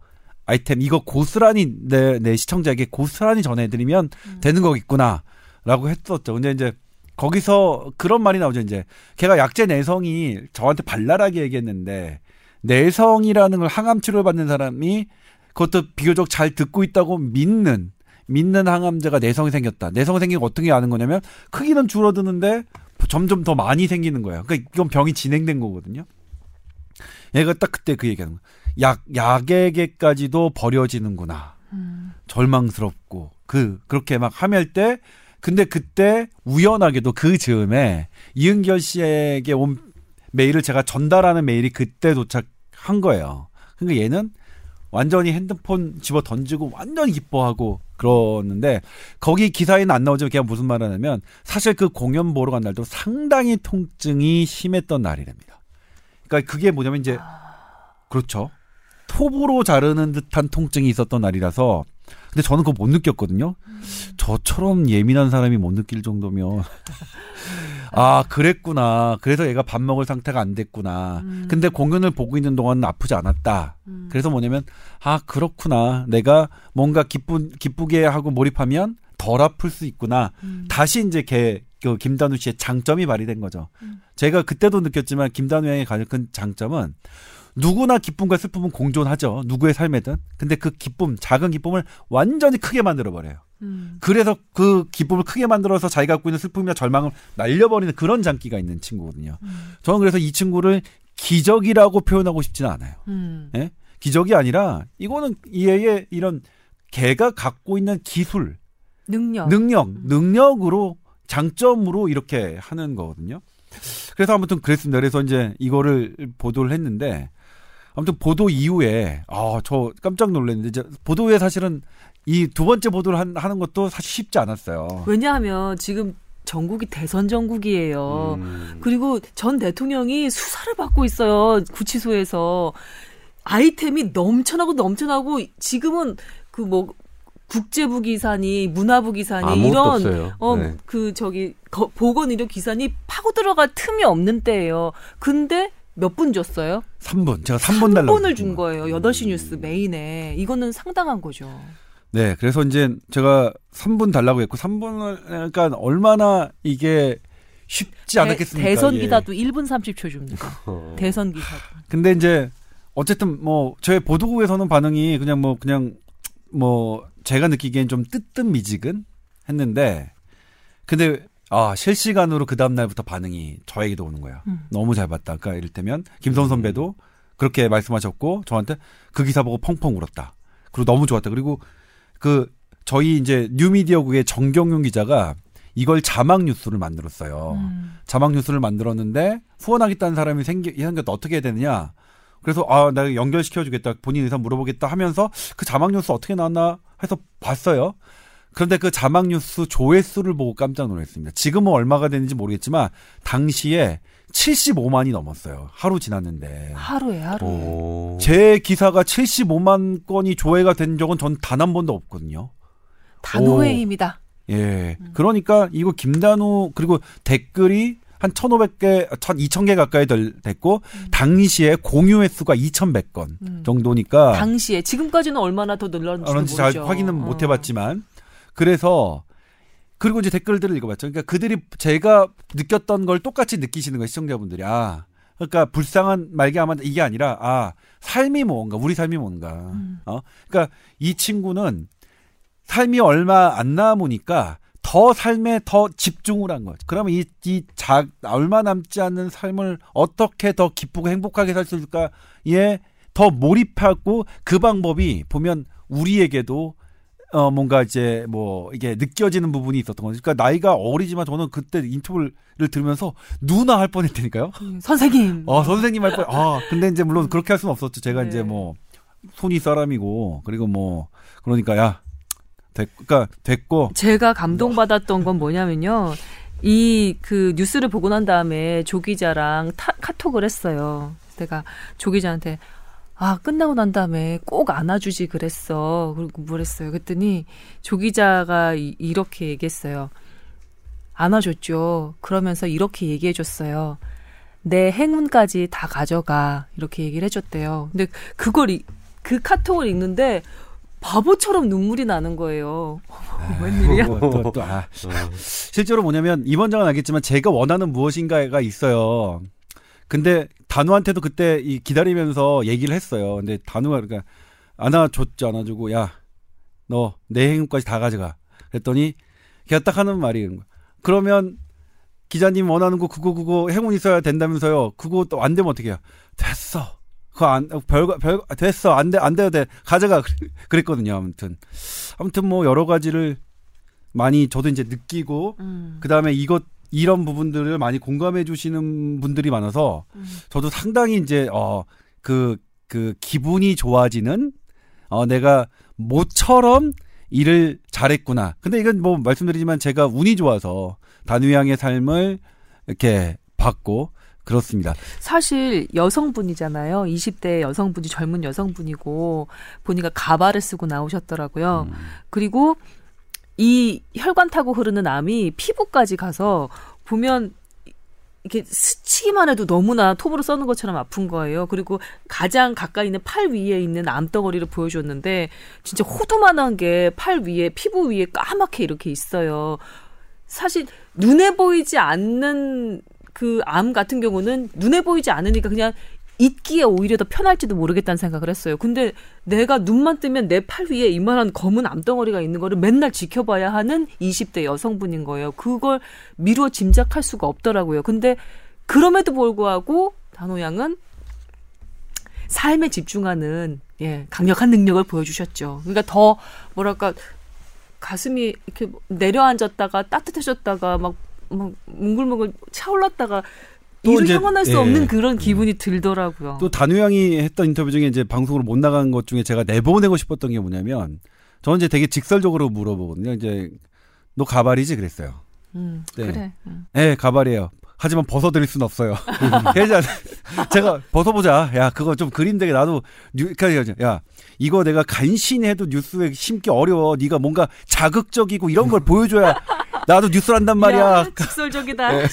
아이템 이거 고스란히 내, 내 시청자에게 고스란히 전해드리면 되는 거겠구나라고 했었죠. 근데 이제 거기서 그런 말이 나오죠. 이제 걔가 약제 내성이 저한테 발랄하게 얘기했는데 내성이라는 걸 항암 치료를 받는 사람이 그것도 비교적 잘 듣고 있다고 믿는 믿는 항암제가 내성이 생겼다. 내성이 생긴 거 어떻게 아는 거냐면 크기는 줄어드는데 점점 더 많이 생기는 거예요. 그러니까 이건 병이 진행된 거거든요. 얘가 딱 그때 그 얘기하는 거야. 약 약에게까지도 버려지는구나. 음. 절망스럽고 그 그렇게 막 하멜 때 근데 그때 우연하게도 그 즈음에 이은결 씨에게 온 메일을 제가 전달하는 메일이 그때 도착한 거예요. 그러니까 얘는 완전히 핸드폰 집어 던지고 완전히 기뻐하고 그러는데 거기 기사에는 안 나오지만 걔가 무슨 말을 하냐면 사실 그 공연 보러 간 날도 상당히 통증이 심했던 날이랍니다. 그러니까 그게 뭐냐면 이제 그렇죠. 톱으로 자르는 듯한 통증이 있었던 날이라서 근데 저는 그거 못 느꼈거든요. 저처럼 예민한 사람이 못 느낄 정도면 아 그랬구나. 그래서 얘가 밥 먹을 상태가 안 됐구나. 음. 근데 공연을 보고 있는 동안 아프지 않았다. 음. 그래서 뭐냐면 아 그렇구나. 내가 뭔가 기쁘 기쁘게 하고 몰입하면 덜 아플 수 있구나. 음. 다시 이제 걔, 그 김단우 씨의 장점이 발휘된 거죠. 음. 제가 그때도 느꼈지만 김단우 양의 가장 큰 장점은 누구나 기쁨과 슬픔은 공존하죠. 누구의 삶에든. 근데 그 기쁨, 작은 기쁨을 완전히 크게 만들어 버려요. 음. 그래서 그 기쁨을 크게 만들어서 자기가 갖고 있는 슬픔이나 절망을 날려버리는 그런 장기가 있는 친구거든요. 음. 저는 그래서 이 친구를 기적이라고 표현하고 싶지는 않아요. 음. 예? 기적이 아니라 이거는 얘의 이런 걔가 갖고 있는 기술, 능력. 능력, 능력으로 장점으로 이렇게 하는 거거든요. 그래서 아무튼 그랬습니다. 그래서 이제 이거를 보도를 했는데 아무튼 보도 이후에 아 저 깜짝 놀랐는데 이제 보도 후에 사실은 이 두 번째 보도를 한, 하는 것도 사실 쉽지 않았어요. 왜냐하면 지금 전국이 대선 전국이에요. 음. 그리고 전 대통령이 수사를 받고 있어요. 구치소에서 아이템이 넘쳐나고 넘쳐나고 지금은 그뭐 국제부 기사니 문화부 기사니 이런 없어요. 어 네. 그 저기 거- 보건 의료 기사니 파고 들어갈 틈이 없는 때예요. 근데 몇 분 줬어요? 3분. 제가 3분 달라고. 3분을 준 거예요. 8시 뉴스 메인에. 이거는 상당한 거죠. 네. 그래서 이제 제가 3분 달라고 했고 3분을 그러니까 얼마나 이게 쉽지 않았겠습니까? 대선 예. 기사도 1분 30초 줍니다. 어. 대선 기사도. 근데 이제 어쨌든 뭐 저의 보도국에서는 반응이 그냥 뭐 그냥 뭐 제가 느끼기엔 좀 뜨뜻미지근 했는데 근데 아 실시간으로 그 다음 날부터 반응이 저에게도 오는 거야. 음. 너무 잘 봤다. 그러니까 이를테면 김선 선배도 그렇게 말씀하셨고 저한테 그 기사 보고 펑펑 울었다. 그리고 너무 좋았다. 그리고 그 저희 이제 뉴미디어국의 정경윤 기자가 이걸 자막 뉴스를 만들었어요. 음. 자막 뉴스를 만들었는데 후원하겠다는 사람이 생기 생겼다 어떻게 해야 되느냐. 그래서 아 내가 연결시켜 주겠다 본인 의사 물어보겠다 하면서 그 자막 뉴스 어떻게 나왔나 해서 봤어요. 그런데 그 자막 뉴스 조회수를 보고 깜짝 놀랐습니다. 지금은 얼마가 되는지 모르겠지만 당시에 75만이 넘었어요. 하루 지났는데. 하루에 하루. 오. 제 기사가 75만 건이 조회가 된 적은 전 단 한 번도 없거든요. 단호의 오. 힘이다. 예. 그러니까 이거 김단우 그리고 댓글이 한 1,500개, 1,000, 2,000개 가까이 될, 됐고 당시에 공유 횟수가 2,100건 음. 정도니까 당시에 지금까지는 얼마나 더 늘었는지 잘 확인은 못 해봤지만 그래서 그리고 이제 댓글들을 읽어봤죠. 그러니까 그들이 제가 느꼈던 걸 똑같이 느끼시는 거예요, 시청자분들이. 아, 그러니까 불쌍한 말기암은 이게 아니라 아 삶이 뭔가 우리 삶이 뭔가. 음. 어, 그러니까 이 친구는 삶이 얼마 안 남으니까 더 삶에 더 집중을 한 거죠. 그러면 이, 이 자, 얼마 남지 않는 삶을 어떻게 더 기쁘고 행복하게 살 수 있을까에 더 몰입하고 그 방법이 보면 우리에게도 어 뭔가 이제 뭐 이게 느껴지는 부분이 있었던 거죠. 그러니까 나이가 어리지만 저는 그때 인터뷰를 들으면서 누나 할 뻔했다니까요. 음, 선생님. 어 선생님 할 뻔. 아 근데 이제 물론 그렇게 할 수는 없었죠. 제가 네. 이제 뭐 손이 사람이고 그리고 뭐 그러니까 야 됐, 그러니까 됐고 제가 감동받았던 건 뭐냐면요. 이 그 뉴스를 보고 난 다음에 조 기자랑 타, 카톡을 했어요. 내가 조 기자한테 아 끝나고 난 다음에 꼭 안아주지 그랬어. 그리고 뭐랬어요. 그랬더니 조 기자가 이, 이렇게 얘기했어요. 안아줬죠. 그러면서 이렇게 얘기해 줬어요. 내 행운까지 다 가져가. 이렇게 얘기를 해줬대요. 근데 그걸, 이- 그 카톡을 읽는데 바보처럼 눈물이 나는 거예요. 웬일이야? 또, 또, 또, 아. 실제로 뭐냐면 이번 장은 알겠지만 제가 원하는 무엇인가가 있어요. 근데 단우한테도 그때 이 기다리면서 얘기를 했어요. 근데 단우가 그러니까 안아줬지 안아주고 야 너 내 행운까지 다 가져가. 그랬더니 걔가 딱 하는 말이 이런 거야. 그러면 기자님 원하는 거 그거 그거 행운 있어야 된다면서요. 그거 또 안 되면 어떻게 해요? 됐어. 그거 안 별거 별 됐어 안 돼 안 돼도 돼 가져가 그랬- 그랬거든요. 아무튼 아무튼 뭐 여러 가지를 많이 저도 이제 느끼고 음. 그 다음에 이것 이런 부분들을 많이 공감해 주시는 분들이 많아서 음. 저도 상당히 이제 어그 그 기분이 좋아지는 어 내가 모처럼 일을 잘했구나. 근데 이건 뭐 말씀드리지만 제가 운이 좋아서 단우양의 삶을 이렇게 봤고 그렇습니다. 사실 여성분이잖아요. 20대 여성분이 젊은 여성분이고 보니까 가발을 쓰고 나오셨더라고요. 음. 그리고 이 혈관 타고 흐르는 암이 피부까지 가서 보면 이렇게 스치기만 해도 너무나 톱으로 써는 것처럼 아픈 거예요. 그리고 가장 가까이 있는 팔 위에 있는 암덩어리를 보여줬는데 진짜 호두만한 게 팔 위에 피부 위에 까맣게 이렇게 있어요. 사실 눈에 보이지 않는 그 암 같은 경우는 눈에 보이지 않으니까 그냥 잊기에 오히려 더 편할지도 모르겠다는 생각을 했어요. 근데 내가 눈만 뜨면 내 팔 위에 이만한 검은 암덩어리가 있는 거를 맨날 지켜봐야 하는 20대 여성분인 거예요. 그걸 미루어 짐작할 수가 없더라고요. 근데 그럼에도 불구하고 단호양은 삶에 집중하는 예, 강력한 능력을 보여주셨죠. 그러니까 더 뭐랄까 가슴이 이렇게 내려앉았다가 따뜻해졌다가 막, 막 뭉글뭉글 차올랐다가 또 이제, 형언할 수 예. 없는 그런 기분이 들더라고요. 또 단우양이 했던 인터뷰 중에 이제 방송으로 못 나간 것 중에 제가 내보내고 싶었던 게 뭐냐면 저는 이제 되게 직설적으로 물어보거든요. 이제 너 가발이지 그랬어요. 음, 네. 그래. 음. 네, 가발이에요. 하지만 벗어드릴 순 없어요. 그래서 제가 벗어보자. 야, 그거 좀 그림되게 나도 뉴, 그러니까 야, 이거 내가 간신히 해도 뉴스에 심기 어려워. 네가 뭔가 자극적이고 이런 걸 보여줘야 나도 뉴스를 한단 말이야. 야, 직설적이다. 네.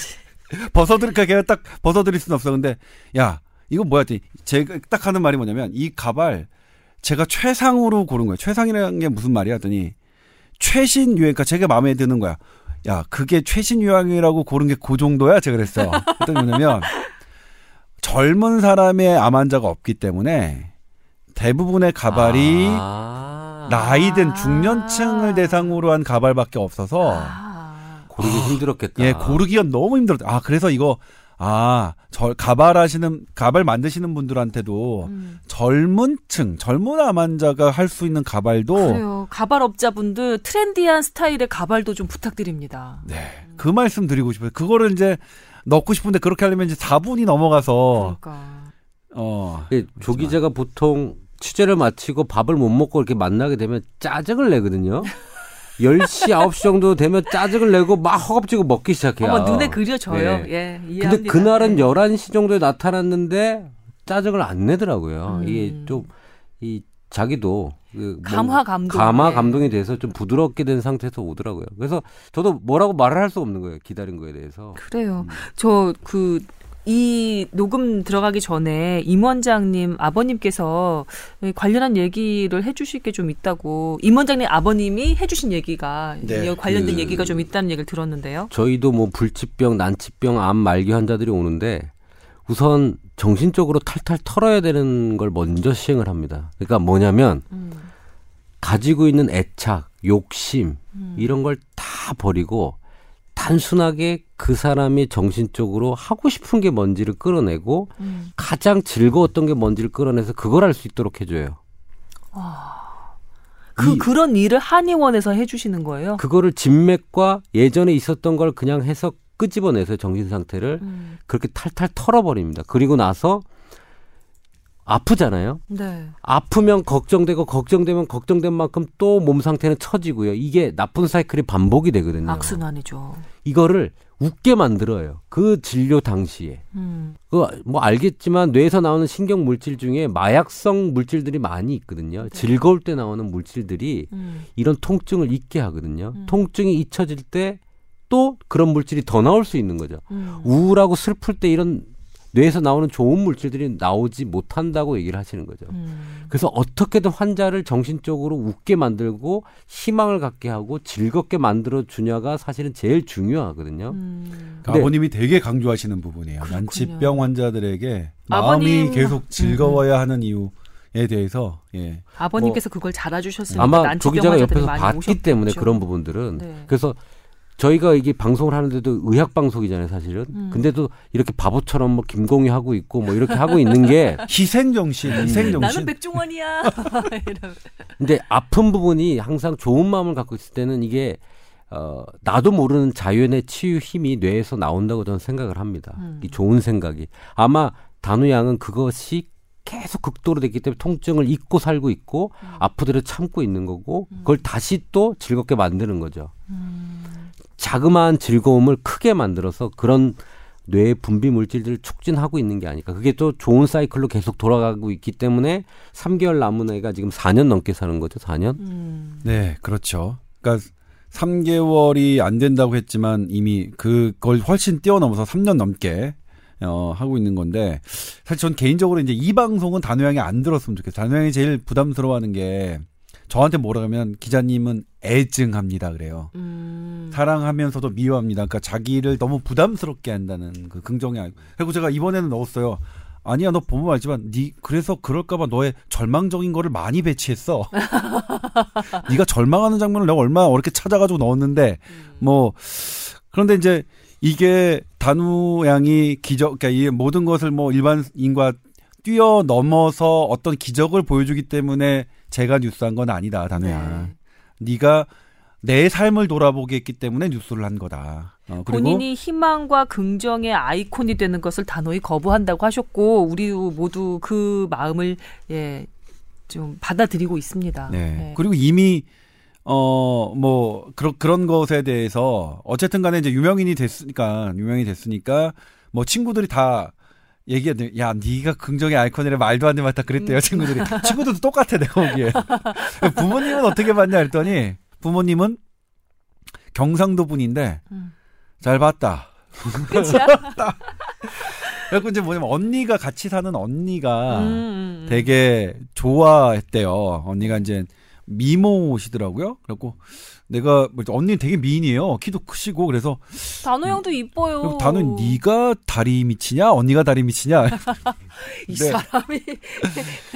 벗어드릴까 걔가 딱 벗어드릴 순 없어. 근데 야, 이거 뭐야? 제가 딱 하는 말이 뭐냐면 이 가발 제가 최상으로 고른 거예요. 최상이라는 게 무슨 말이야? 했더니 최신 유행, 그러니까 제가 마음에 드는 거야. 야, 그게 최신 유행이라고 고른 게 그 정도야? 제가 그랬어. 그랬더니 뭐냐면 젊은 사람의 암 환자가 없기 때문에 대부분의 가발이 아, 나이든 중년층을 대상으로 한 가발밖에 없어서 아, 고르기 힘들었겠다. 예, 고르기가 너무 힘들었다. 아, 그래서 이거, 아, 저, 가발 하시는, 가발 만드시는 분들한테도 음. 젊은 층, 젊은 암 환자가 할 수 있는 가발도, 그래요. 가발 업자분들 트렌디한 스타일의 가발도 좀 부탁드립니다. 네, 그 말씀 드리고 싶어요. 그거를 이제 넣고 싶은데 그렇게 하려면 이제 4분이 넘어가서, 그러니까. 어, 예, 조 기자가 보통 취재를 마치고 밥을 못 먹고 이렇게 만나게 되면 짜증을 내거든요. 10시, 9시 정도 되면 짜증을 내고 막 허겁지겁 먹기 시작해요. 어머 눈에 그려져요. 네. 예, 근데 이해합니다. 그날은 네. 11시 정도에 나타났는데 짜증을 안 내더라고요. 음. 이게 좀, 이, 자기도 그뭐 감화 감동. 감화 예. 감동이 돼서 좀 부드럽게 된 상태에서 오더라고요. 그래서 저도 뭐라고 말을 할 수 없는 거예요. 기다린 거에 대해서. 그래요. 저그 이 녹음 들어가기 전에 임 원장님 아버님께서 관련한 얘기를 해주실 게 좀 있다고 임 원장님 아버님이 해주신 얘기가 네, 이 관련된 그- 얘기가 좀 있다는 얘기를 들었는데요. 저희도 뭐 불치병, 난치병, 암 말기 환자들이 오는데 우선 정신적으로 탈탈 털어야 되는 걸 먼저 시행을 합니다. 그러니까 뭐냐면 음, 가지고 있는 애착, 욕심 음. 이런 걸 다 버리고 단순하게 그 사람이 정신적으로 하고 싶은 게 뭔지를 끌어내고 음. 가장 즐거웠던 게 뭔지를 끌어내서 그걸 할 수 있도록 해줘요. 그 이- 그런 일을 한의원에서 해주시는 거예요. 그거를 진맥과 예전에 있었던 걸 그냥 해서 끄집어내서 정신 상태를 음, 그렇게 탈탈 털어버립니다. 그리고 나서 아프잖아요. 네. 아프면 걱정되고 걱정되면 걱정된 만큼 또 몸 상태는 처지고요. 이게 나쁜 사이클이 반복이 되거든요. 악순환이죠. 이거를 웃게 만들어요. 그 진료 당시에. 음, 그뭐 알겠지만 뇌에서 나오는 신경 물질 중에 마약성 물질들이 많이 있거든요. 즐거울 때 나오는 물질들이 음. 이런 통증을 잊게 하거든요. 음. 통증이 잊혀질 때 또 그런 물질이 더 나올 수 있는 거죠. 음. 우울하고 슬플 때 이런 뇌에서 나오는 좋은 물질들이 나오지 못한다고 얘기를 하시는 거죠. 음. 그래서 어떻게든 환자를 정신적으로 웃게 만들고 희망을 갖게 하고 즐겁게 만들어 주냐가 사실은 제일 중요하거든요. 음. 그러니까 네. 아버님이 되게 강조하시는 부분이에요. 그렇군요. 난치병 환자들에게 아버님- 마음이 계속 즐거워야 하는 이유 에 대해서 예. 아버님께서 그걸 잘 알아주셨으니까 아마 난치병 조 기자가 환자들이 옆에서 봤기 오셨겠죠. 때문에 그런 부분들은 네. 그래서 저희가 이게 방송을 하는데도 의학 방송이잖아요, 사실은. 음. 근데도 이렇게 바보처럼 뭐 김공희 하고 있고 뭐 이렇게 하고 있는 게 희생 정신, 희생 나는 정신. 백종원이야. 이러면. 근데 아픈 부분이 항상 좋은 마음을 갖고 있을 때는 이게 어 나도 모르는 자연의 치유 힘이 뇌에서 나온다고 저는 생각을 합니다. 음. 이 좋은 생각이 아마 단우 양은 그것이 계속 극도로 됐기 때문에 통증을 잊고 살고 있고 음. 아프더라도 참고 있는 거고 그걸 다시 또 즐겁게 만드는 거죠. 음. 자그마한 즐거움을 크게 만들어서 그런 뇌의 분비 물질들을 촉진하고 있는 게 아닐까. 그게 또 좋은 사이클로 계속 돌아가고 있기 때문에 3개월 남은 애가 지금 4년 넘게 사는 거죠. 4년. 음. 네, 그렇죠. 그러니까 3개월이 안 된다고 했지만 이미 그걸 훨씬 뛰어넘어서 3년 넘게 어, 하고 있는 건데 사실 전 개인적으로 이제 이 방송은 단호양이 안 들었으면 좋겠어요. 단호양이 제일 부담스러워하는 게 저한테 뭐라 하면 기자님은 애증합니다 그래요. 음. 사랑하면서도 미워합니다. 그러니까 자기를 너무 부담스럽게 한다는 그 긍정이 아니고. 그리고 제가 이번에는 넣었어요. 아니야, 너 보면 알지만, 니 그래서 그럴까봐 너의 절망적인 거를 많이 배치했어. 네가 절망하는 장면을 내가 얼마나 어렵게 찾아가지고 넣었는데, 뭐 그런데 이제 이게 단우 양이 기적, 그러니까 이 모든 것을 뭐 일반인과 뛰어넘어서 어떤 기적을 보여주기 때문에 제가 뉴스한 건 아니다, 단우 양. 네. 네가 내 삶을 돌아보게 했기 때문에 뉴스를 한 거다. 어, 본인이 희망과 긍정의 아이콘이 되는 것을 단호히 거부한다고 하셨고 우리 모두 그 마음을 예. 좀 받아들이고 있습니다. 네. 네. 그리고 이미 어 뭐 그런 그런 것에 대해서 어쨌든 간에 이제 유명인이 됐으니까 유명이 됐으니까 뭐 친구들이 다 얘기하대 야 네가 긍정의 아이콘이라 말도 안돼 맞다 그랬대요 음. 친구들이 친구들도 똑같아 내가 보기에 부모님은 어떻게 봤냐 했더니 부모님은 경상도 분인데 음. 잘 봤다? 그래고 이제 뭐냐면 언니가 같이 사는 언니가 음, 음. 되게 좋아했대요. 언니가 이제 미모시더라고요. 그래갖고 내가 뭐 언니 되게 미인이에요. 키도 크시고 그래서 단호 형도 이뻐요. 그리고 단은 네가 다리 미치냐 언니가 다리 미치냐 이 네. 사람이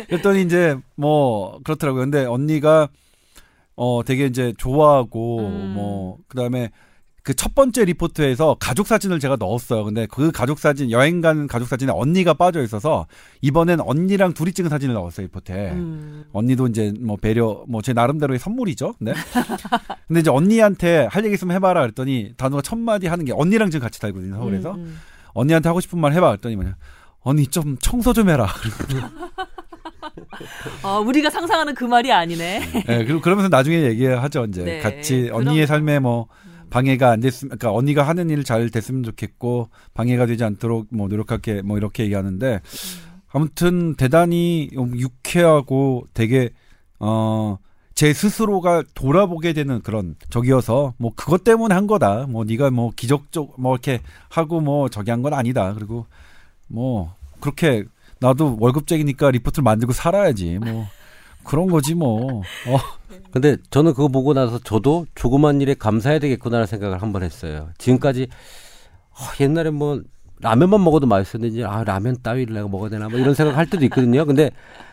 그랬더니 이제 뭐 그렇더라고요. 근데 언니가 어 되게 이제 좋아하고 음. 뭐 그다음에 그 첫 번째 리포트에서 가족 사진을 제가 넣었어요. 근데 그 가족 사진 여행 간 가족 사진에 언니가 빠져 있어서 이번엔 언니랑 둘이 찍은 사진을 넣었어요 리포트에. 음. 언니도 이제 뭐 배려 뭐 제 나름대로의 선물이죠. 네. 근데 이제 언니한테 할 얘기 있으면 해봐라 그랬더니 단호가 첫 마디 하는 게 언니랑 지금 같이 살거든요 서울에서 음, 음. 언니한테 하고 싶은 말 해봐 그랬더니 뭐냐 언니 좀 청소 좀 해라. 어, 우리가 상상하는 그 말이 아니네. 네, 그리고 그러면서 나중에 얘기하죠 이제 네, 같이 그럼- 언니의 삶에 뭐 방해가 안 됐으면 그러니까 언니가 하는 일 잘 됐으면 좋겠고 방해가 되지 않도록 뭐 노력할게 뭐 이렇게 얘기하는데 아무튼 대단히 유쾌하고 되게 어. 제 스스로가 돌아보게 되는 그런 적이어서 뭐 그것 때문에 한 거다. 뭐 네가 뭐 기적적 뭐 이렇게 하고 뭐 저기 한 건 아니다. 그리고 뭐 그렇게 나도 월급쟁이니까 리포트를 만들고 살아야지. 뭐 그런 거지 뭐. 어. 근데 저는 그거 보고 나서 저도 조그만 일에 감사해야 되겠구나라는 생각을 한번 했어요. 지금까지 어, 옛날에 뭐 라면만 먹어도 맛있었는데 아 라면 따위를 내가 먹어야 되나 뭐 이런 생각 할 때도 있거든요. 근데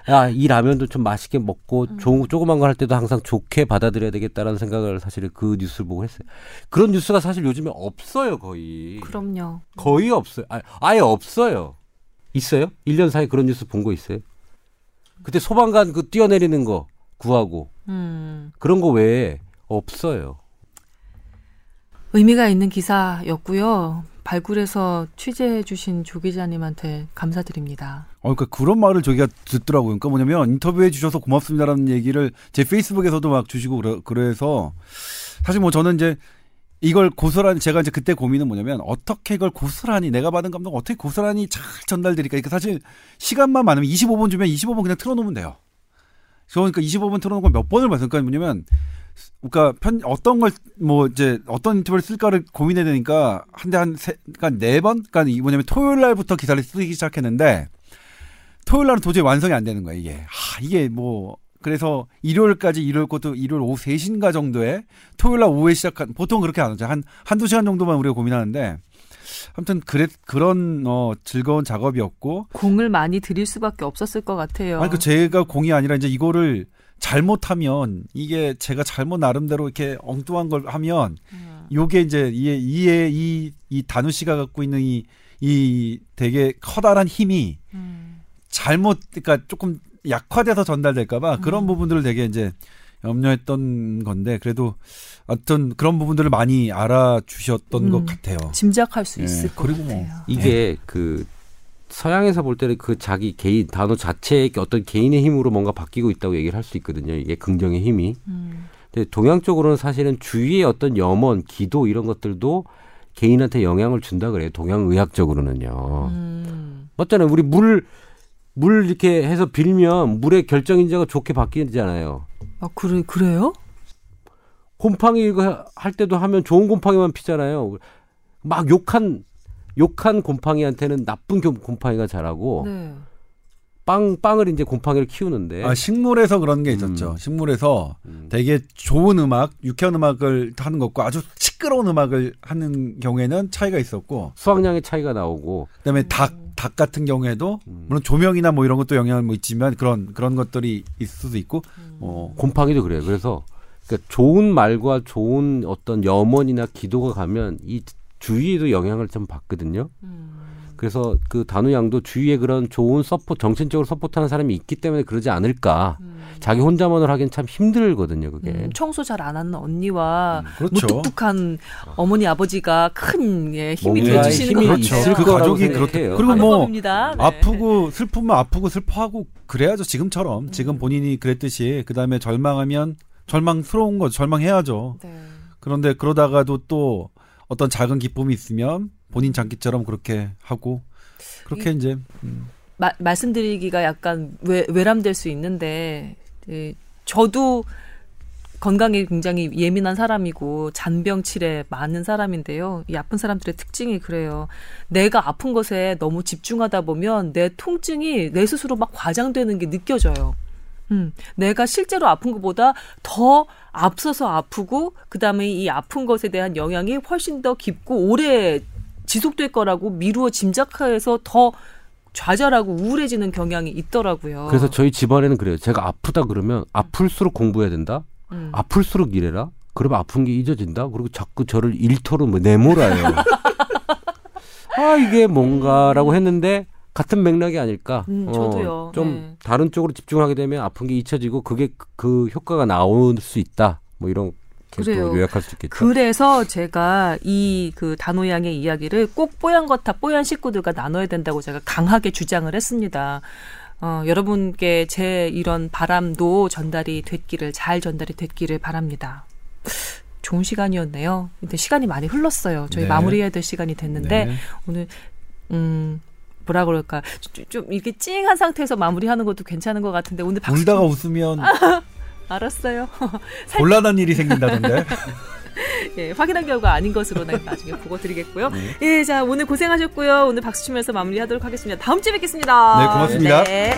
야이 라면도 좀 맛있게 먹고 조, 조그만 거할 때도 항상 좋게 받아들여야 되겠다라는 생각을 사실 그 뉴스를 보고 했어요. 그런 뉴스가 사실 요즘에 없어요 거의. 그럼요. 거의 없어요. 아, 아예 없어요. 있어요? 1년 사이에 그런 뉴스 본 거 있어요? 그때 소방관 그 뛰어내리는 거 구하고 음. 그런 거 외에 없어요. 의미가 있는 기사였고요. 발굴해서 취재해 주신 조 기자님한테 감사드립니다. 어, 그러니까 그런 말을 저기가 듣더라고요. 그러니까 뭐냐면 인터뷰해 주셔서 고맙습니다라는 얘기를 제 페이스북에서도 막 주시고 그래, 그래서 사실 뭐 저는 이제 이걸 고스란히 제가 이제 그때 고민은 뭐냐면 어떻게 이걸 고스란히 내가 받은 감동 어떻게 고스란히 잘 전달드릴까. 그러니까 사실 시간만 많으면 25분 주면 25분 그냥 틀어놓으면 돼요. 그러니까 25분 틀어놓고 몇 번을 봤어요. 그러니까 뭐냐면 그러니까 편 어떤 걸 뭐 이제 어떤 인터뷰를 쓸까를 고민해야 되니까 한데 한세 그러니까 네 번? 그러니까 이 뭐냐면 토요일 날부터 기사를 쓰기 시작했는데 토요일 날은 도저히 완성이 안 되는 거야, 이게. 하, 이게 뭐 그래서 일요일까지 일요일 것도 일요일 오후 3시인가 정도에 토요일 날 오후에 시작한 보통 그렇게 안 하죠. 한 한두 시간 정도만 우리가 고민하는데 아무튼 그래 그런 어 즐거운 작업이었고 공을 많이 들일 수밖에 없었을 것 같아요. 아니 그 제가 공이 아니라 이제 이거를 잘못하면 이게 제가 잘못 나름대로 이렇게 엉뚱한 걸 하면 음. 요게 이제 이에 이에 이 이 단우 씨가 갖고 있는 이 이 되게 커다란 힘이 음. 잘못 그러니까 조금 약화돼서 전달될까봐 그런 음. 부분들을 되게 이제 염려했던 건데 그래도 어떤 그런 부분들을 많이 알아주셨던 음. 것 같아요. 짐작할 수 예, 있을 것 그리고 뭐 같아요. 이게 그 서양에서 볼 때는 그 자기 개인 단어 자체의 어떤 개인의 힘으로 뭔가 바뀌고 있다고 얘기를 할 수 있거든요. 이게 긍정의 힘이. 음. 근데 동양 쪽으로는 사실은 주위의 어떤 염원, 기도 이런 것들도 개인한테 영향을 준다 그래요. 동양 의학적으로는요. 음. 맞잖아요. 우리 물, 물 이렇게 해서 빌면 물의 결정인자가 좋게 바뀌잖아요. 아 그래 그래요? 곰팡이 이거 할 때도 하면 좋은 곰팡이만 피잖아요. 막 욕한 욕한 곰팡이한테는 나쁜 곰- 곰팡이가 자라고 네. 빵 빵을 이제 곰팡이를 키우는데 아, 식물에서 그런 게 있었죠. 음. 식물에서 음. 되게 좋은 음악, 유쾌한 음악을 하는 것과 아주 시끄러운 음악을 하는 경우에는 차이가 있었고, 수확량의 차이가 나오고 그다음에 닭, 닭 같은 경우에도 음. 물론 조명이나 뭐 이런 것도 영향을 뭐 있지만 그런 그런 것들이 있을 수도 있고, 어, 곰팡이도 그래요. 그래서 그러니까 좋은 말과 좋은 어떤 염원이나 기도가 가면 이 주위에도 영향을 좀 받거든요. 음. 그래서 그 단우 양도 주위에 그런 좋은 suppo 정신적으로 support하는 사람이 있기 때문에 그러지 않을까. 음. 자기 혼자만으로 하기엔 참 힘들거든요. 그게. 음, 청소 잘 안 하는 언니와 그렇죠. 무뚝뚝한 어머니 아버지가 큰 예, 힘이 힘이 것 그렇죠. 같아요. 그 가족이. 그렇다. 그리고 뭐. 네. 아프고 슬프면 아프고 슬퍼하고 그래야죠. 지금처럼 지금 본인이 그랬듯이 그 다음에 절망하면 절망스러운 거 절망해야죠. 네. 그런데 그러다가도 또 어떤 작은 기쁨이 있으면 본인 장기처럼 그렇게 하고 그렇게 이제 음. 마, 말씀드리기가 약간 외, 외람될 수 있는데 예, 저도 건강에 굉장히 예민한 사람이고 잔병치레 많은 사람인데요. 이 아픈 사람들의 특징이 그래요. 내가 아픈 것에 너무 집중하다 보면 내 통증이 내 스스로 막 과장되는 게 느껴져요. 음, 내가 실제로 아픈 것보다 더 앞서서 아프고 그다음에 이 아픈 것에 대한 영향이 훨씬 더 깊고 오래 지속될 거라고 미루어 짐작해서 더 좌절하고 우울해지는 경향이 있더라고요. 그래서 저희 집안에는 그래요. 제가 아프다 그러면 아플수록 공부해야 된다. 음. 아플수록 이래라. 그러면 아픈 게 잊어진다. 그리고 자꾸 저를 일터로 뭐 내몰아요. 아 이게 뭔가라고 했는데 같은 맥락이 아닐까. 음, 저도요. 좀 네. 다른 쪽으로 집중하게 되면 아픈 게 잊혀지고 그게 그- 그 효과가 나올 수 있다. 뭐 이런 그래요. 또 요약할 수 있겠죠. 그래서 제가 이 그 단호양의 이야기를 꼭 뽀얀 거탑 뽀얀 식구들과 나눠야 된다고 제가 강하게 주장을 했습니다. 어, 여러분께 제 이런 바람도 전달이 됐기를 잘 전달이 됐기를 바랍니다. 좋은 시간이었네요. 근데 시간이 많이 흘렀어요. 저희 네. 마무리해야 될 시간이 됐는데 네. 오늘 음 뭐라 그럴까 좀, 좀 이렇게 찡한 상태에서 마무리하는 것도 괜찮은 것 같은데 오늘 박수 울다가 웃으면 알았어요. 곤란한 일이 생긴다던데. 예, 확인한 결과 아닌 것으로 나- 나중에 보고 드리겠고요. 네. 예, 자 오늘 고생하셨고요. 오늘 박수 치면서 마무리하도록 하겠습니다. 다음 주에 뵙겠습니다. 네, 고맙습니다. 네.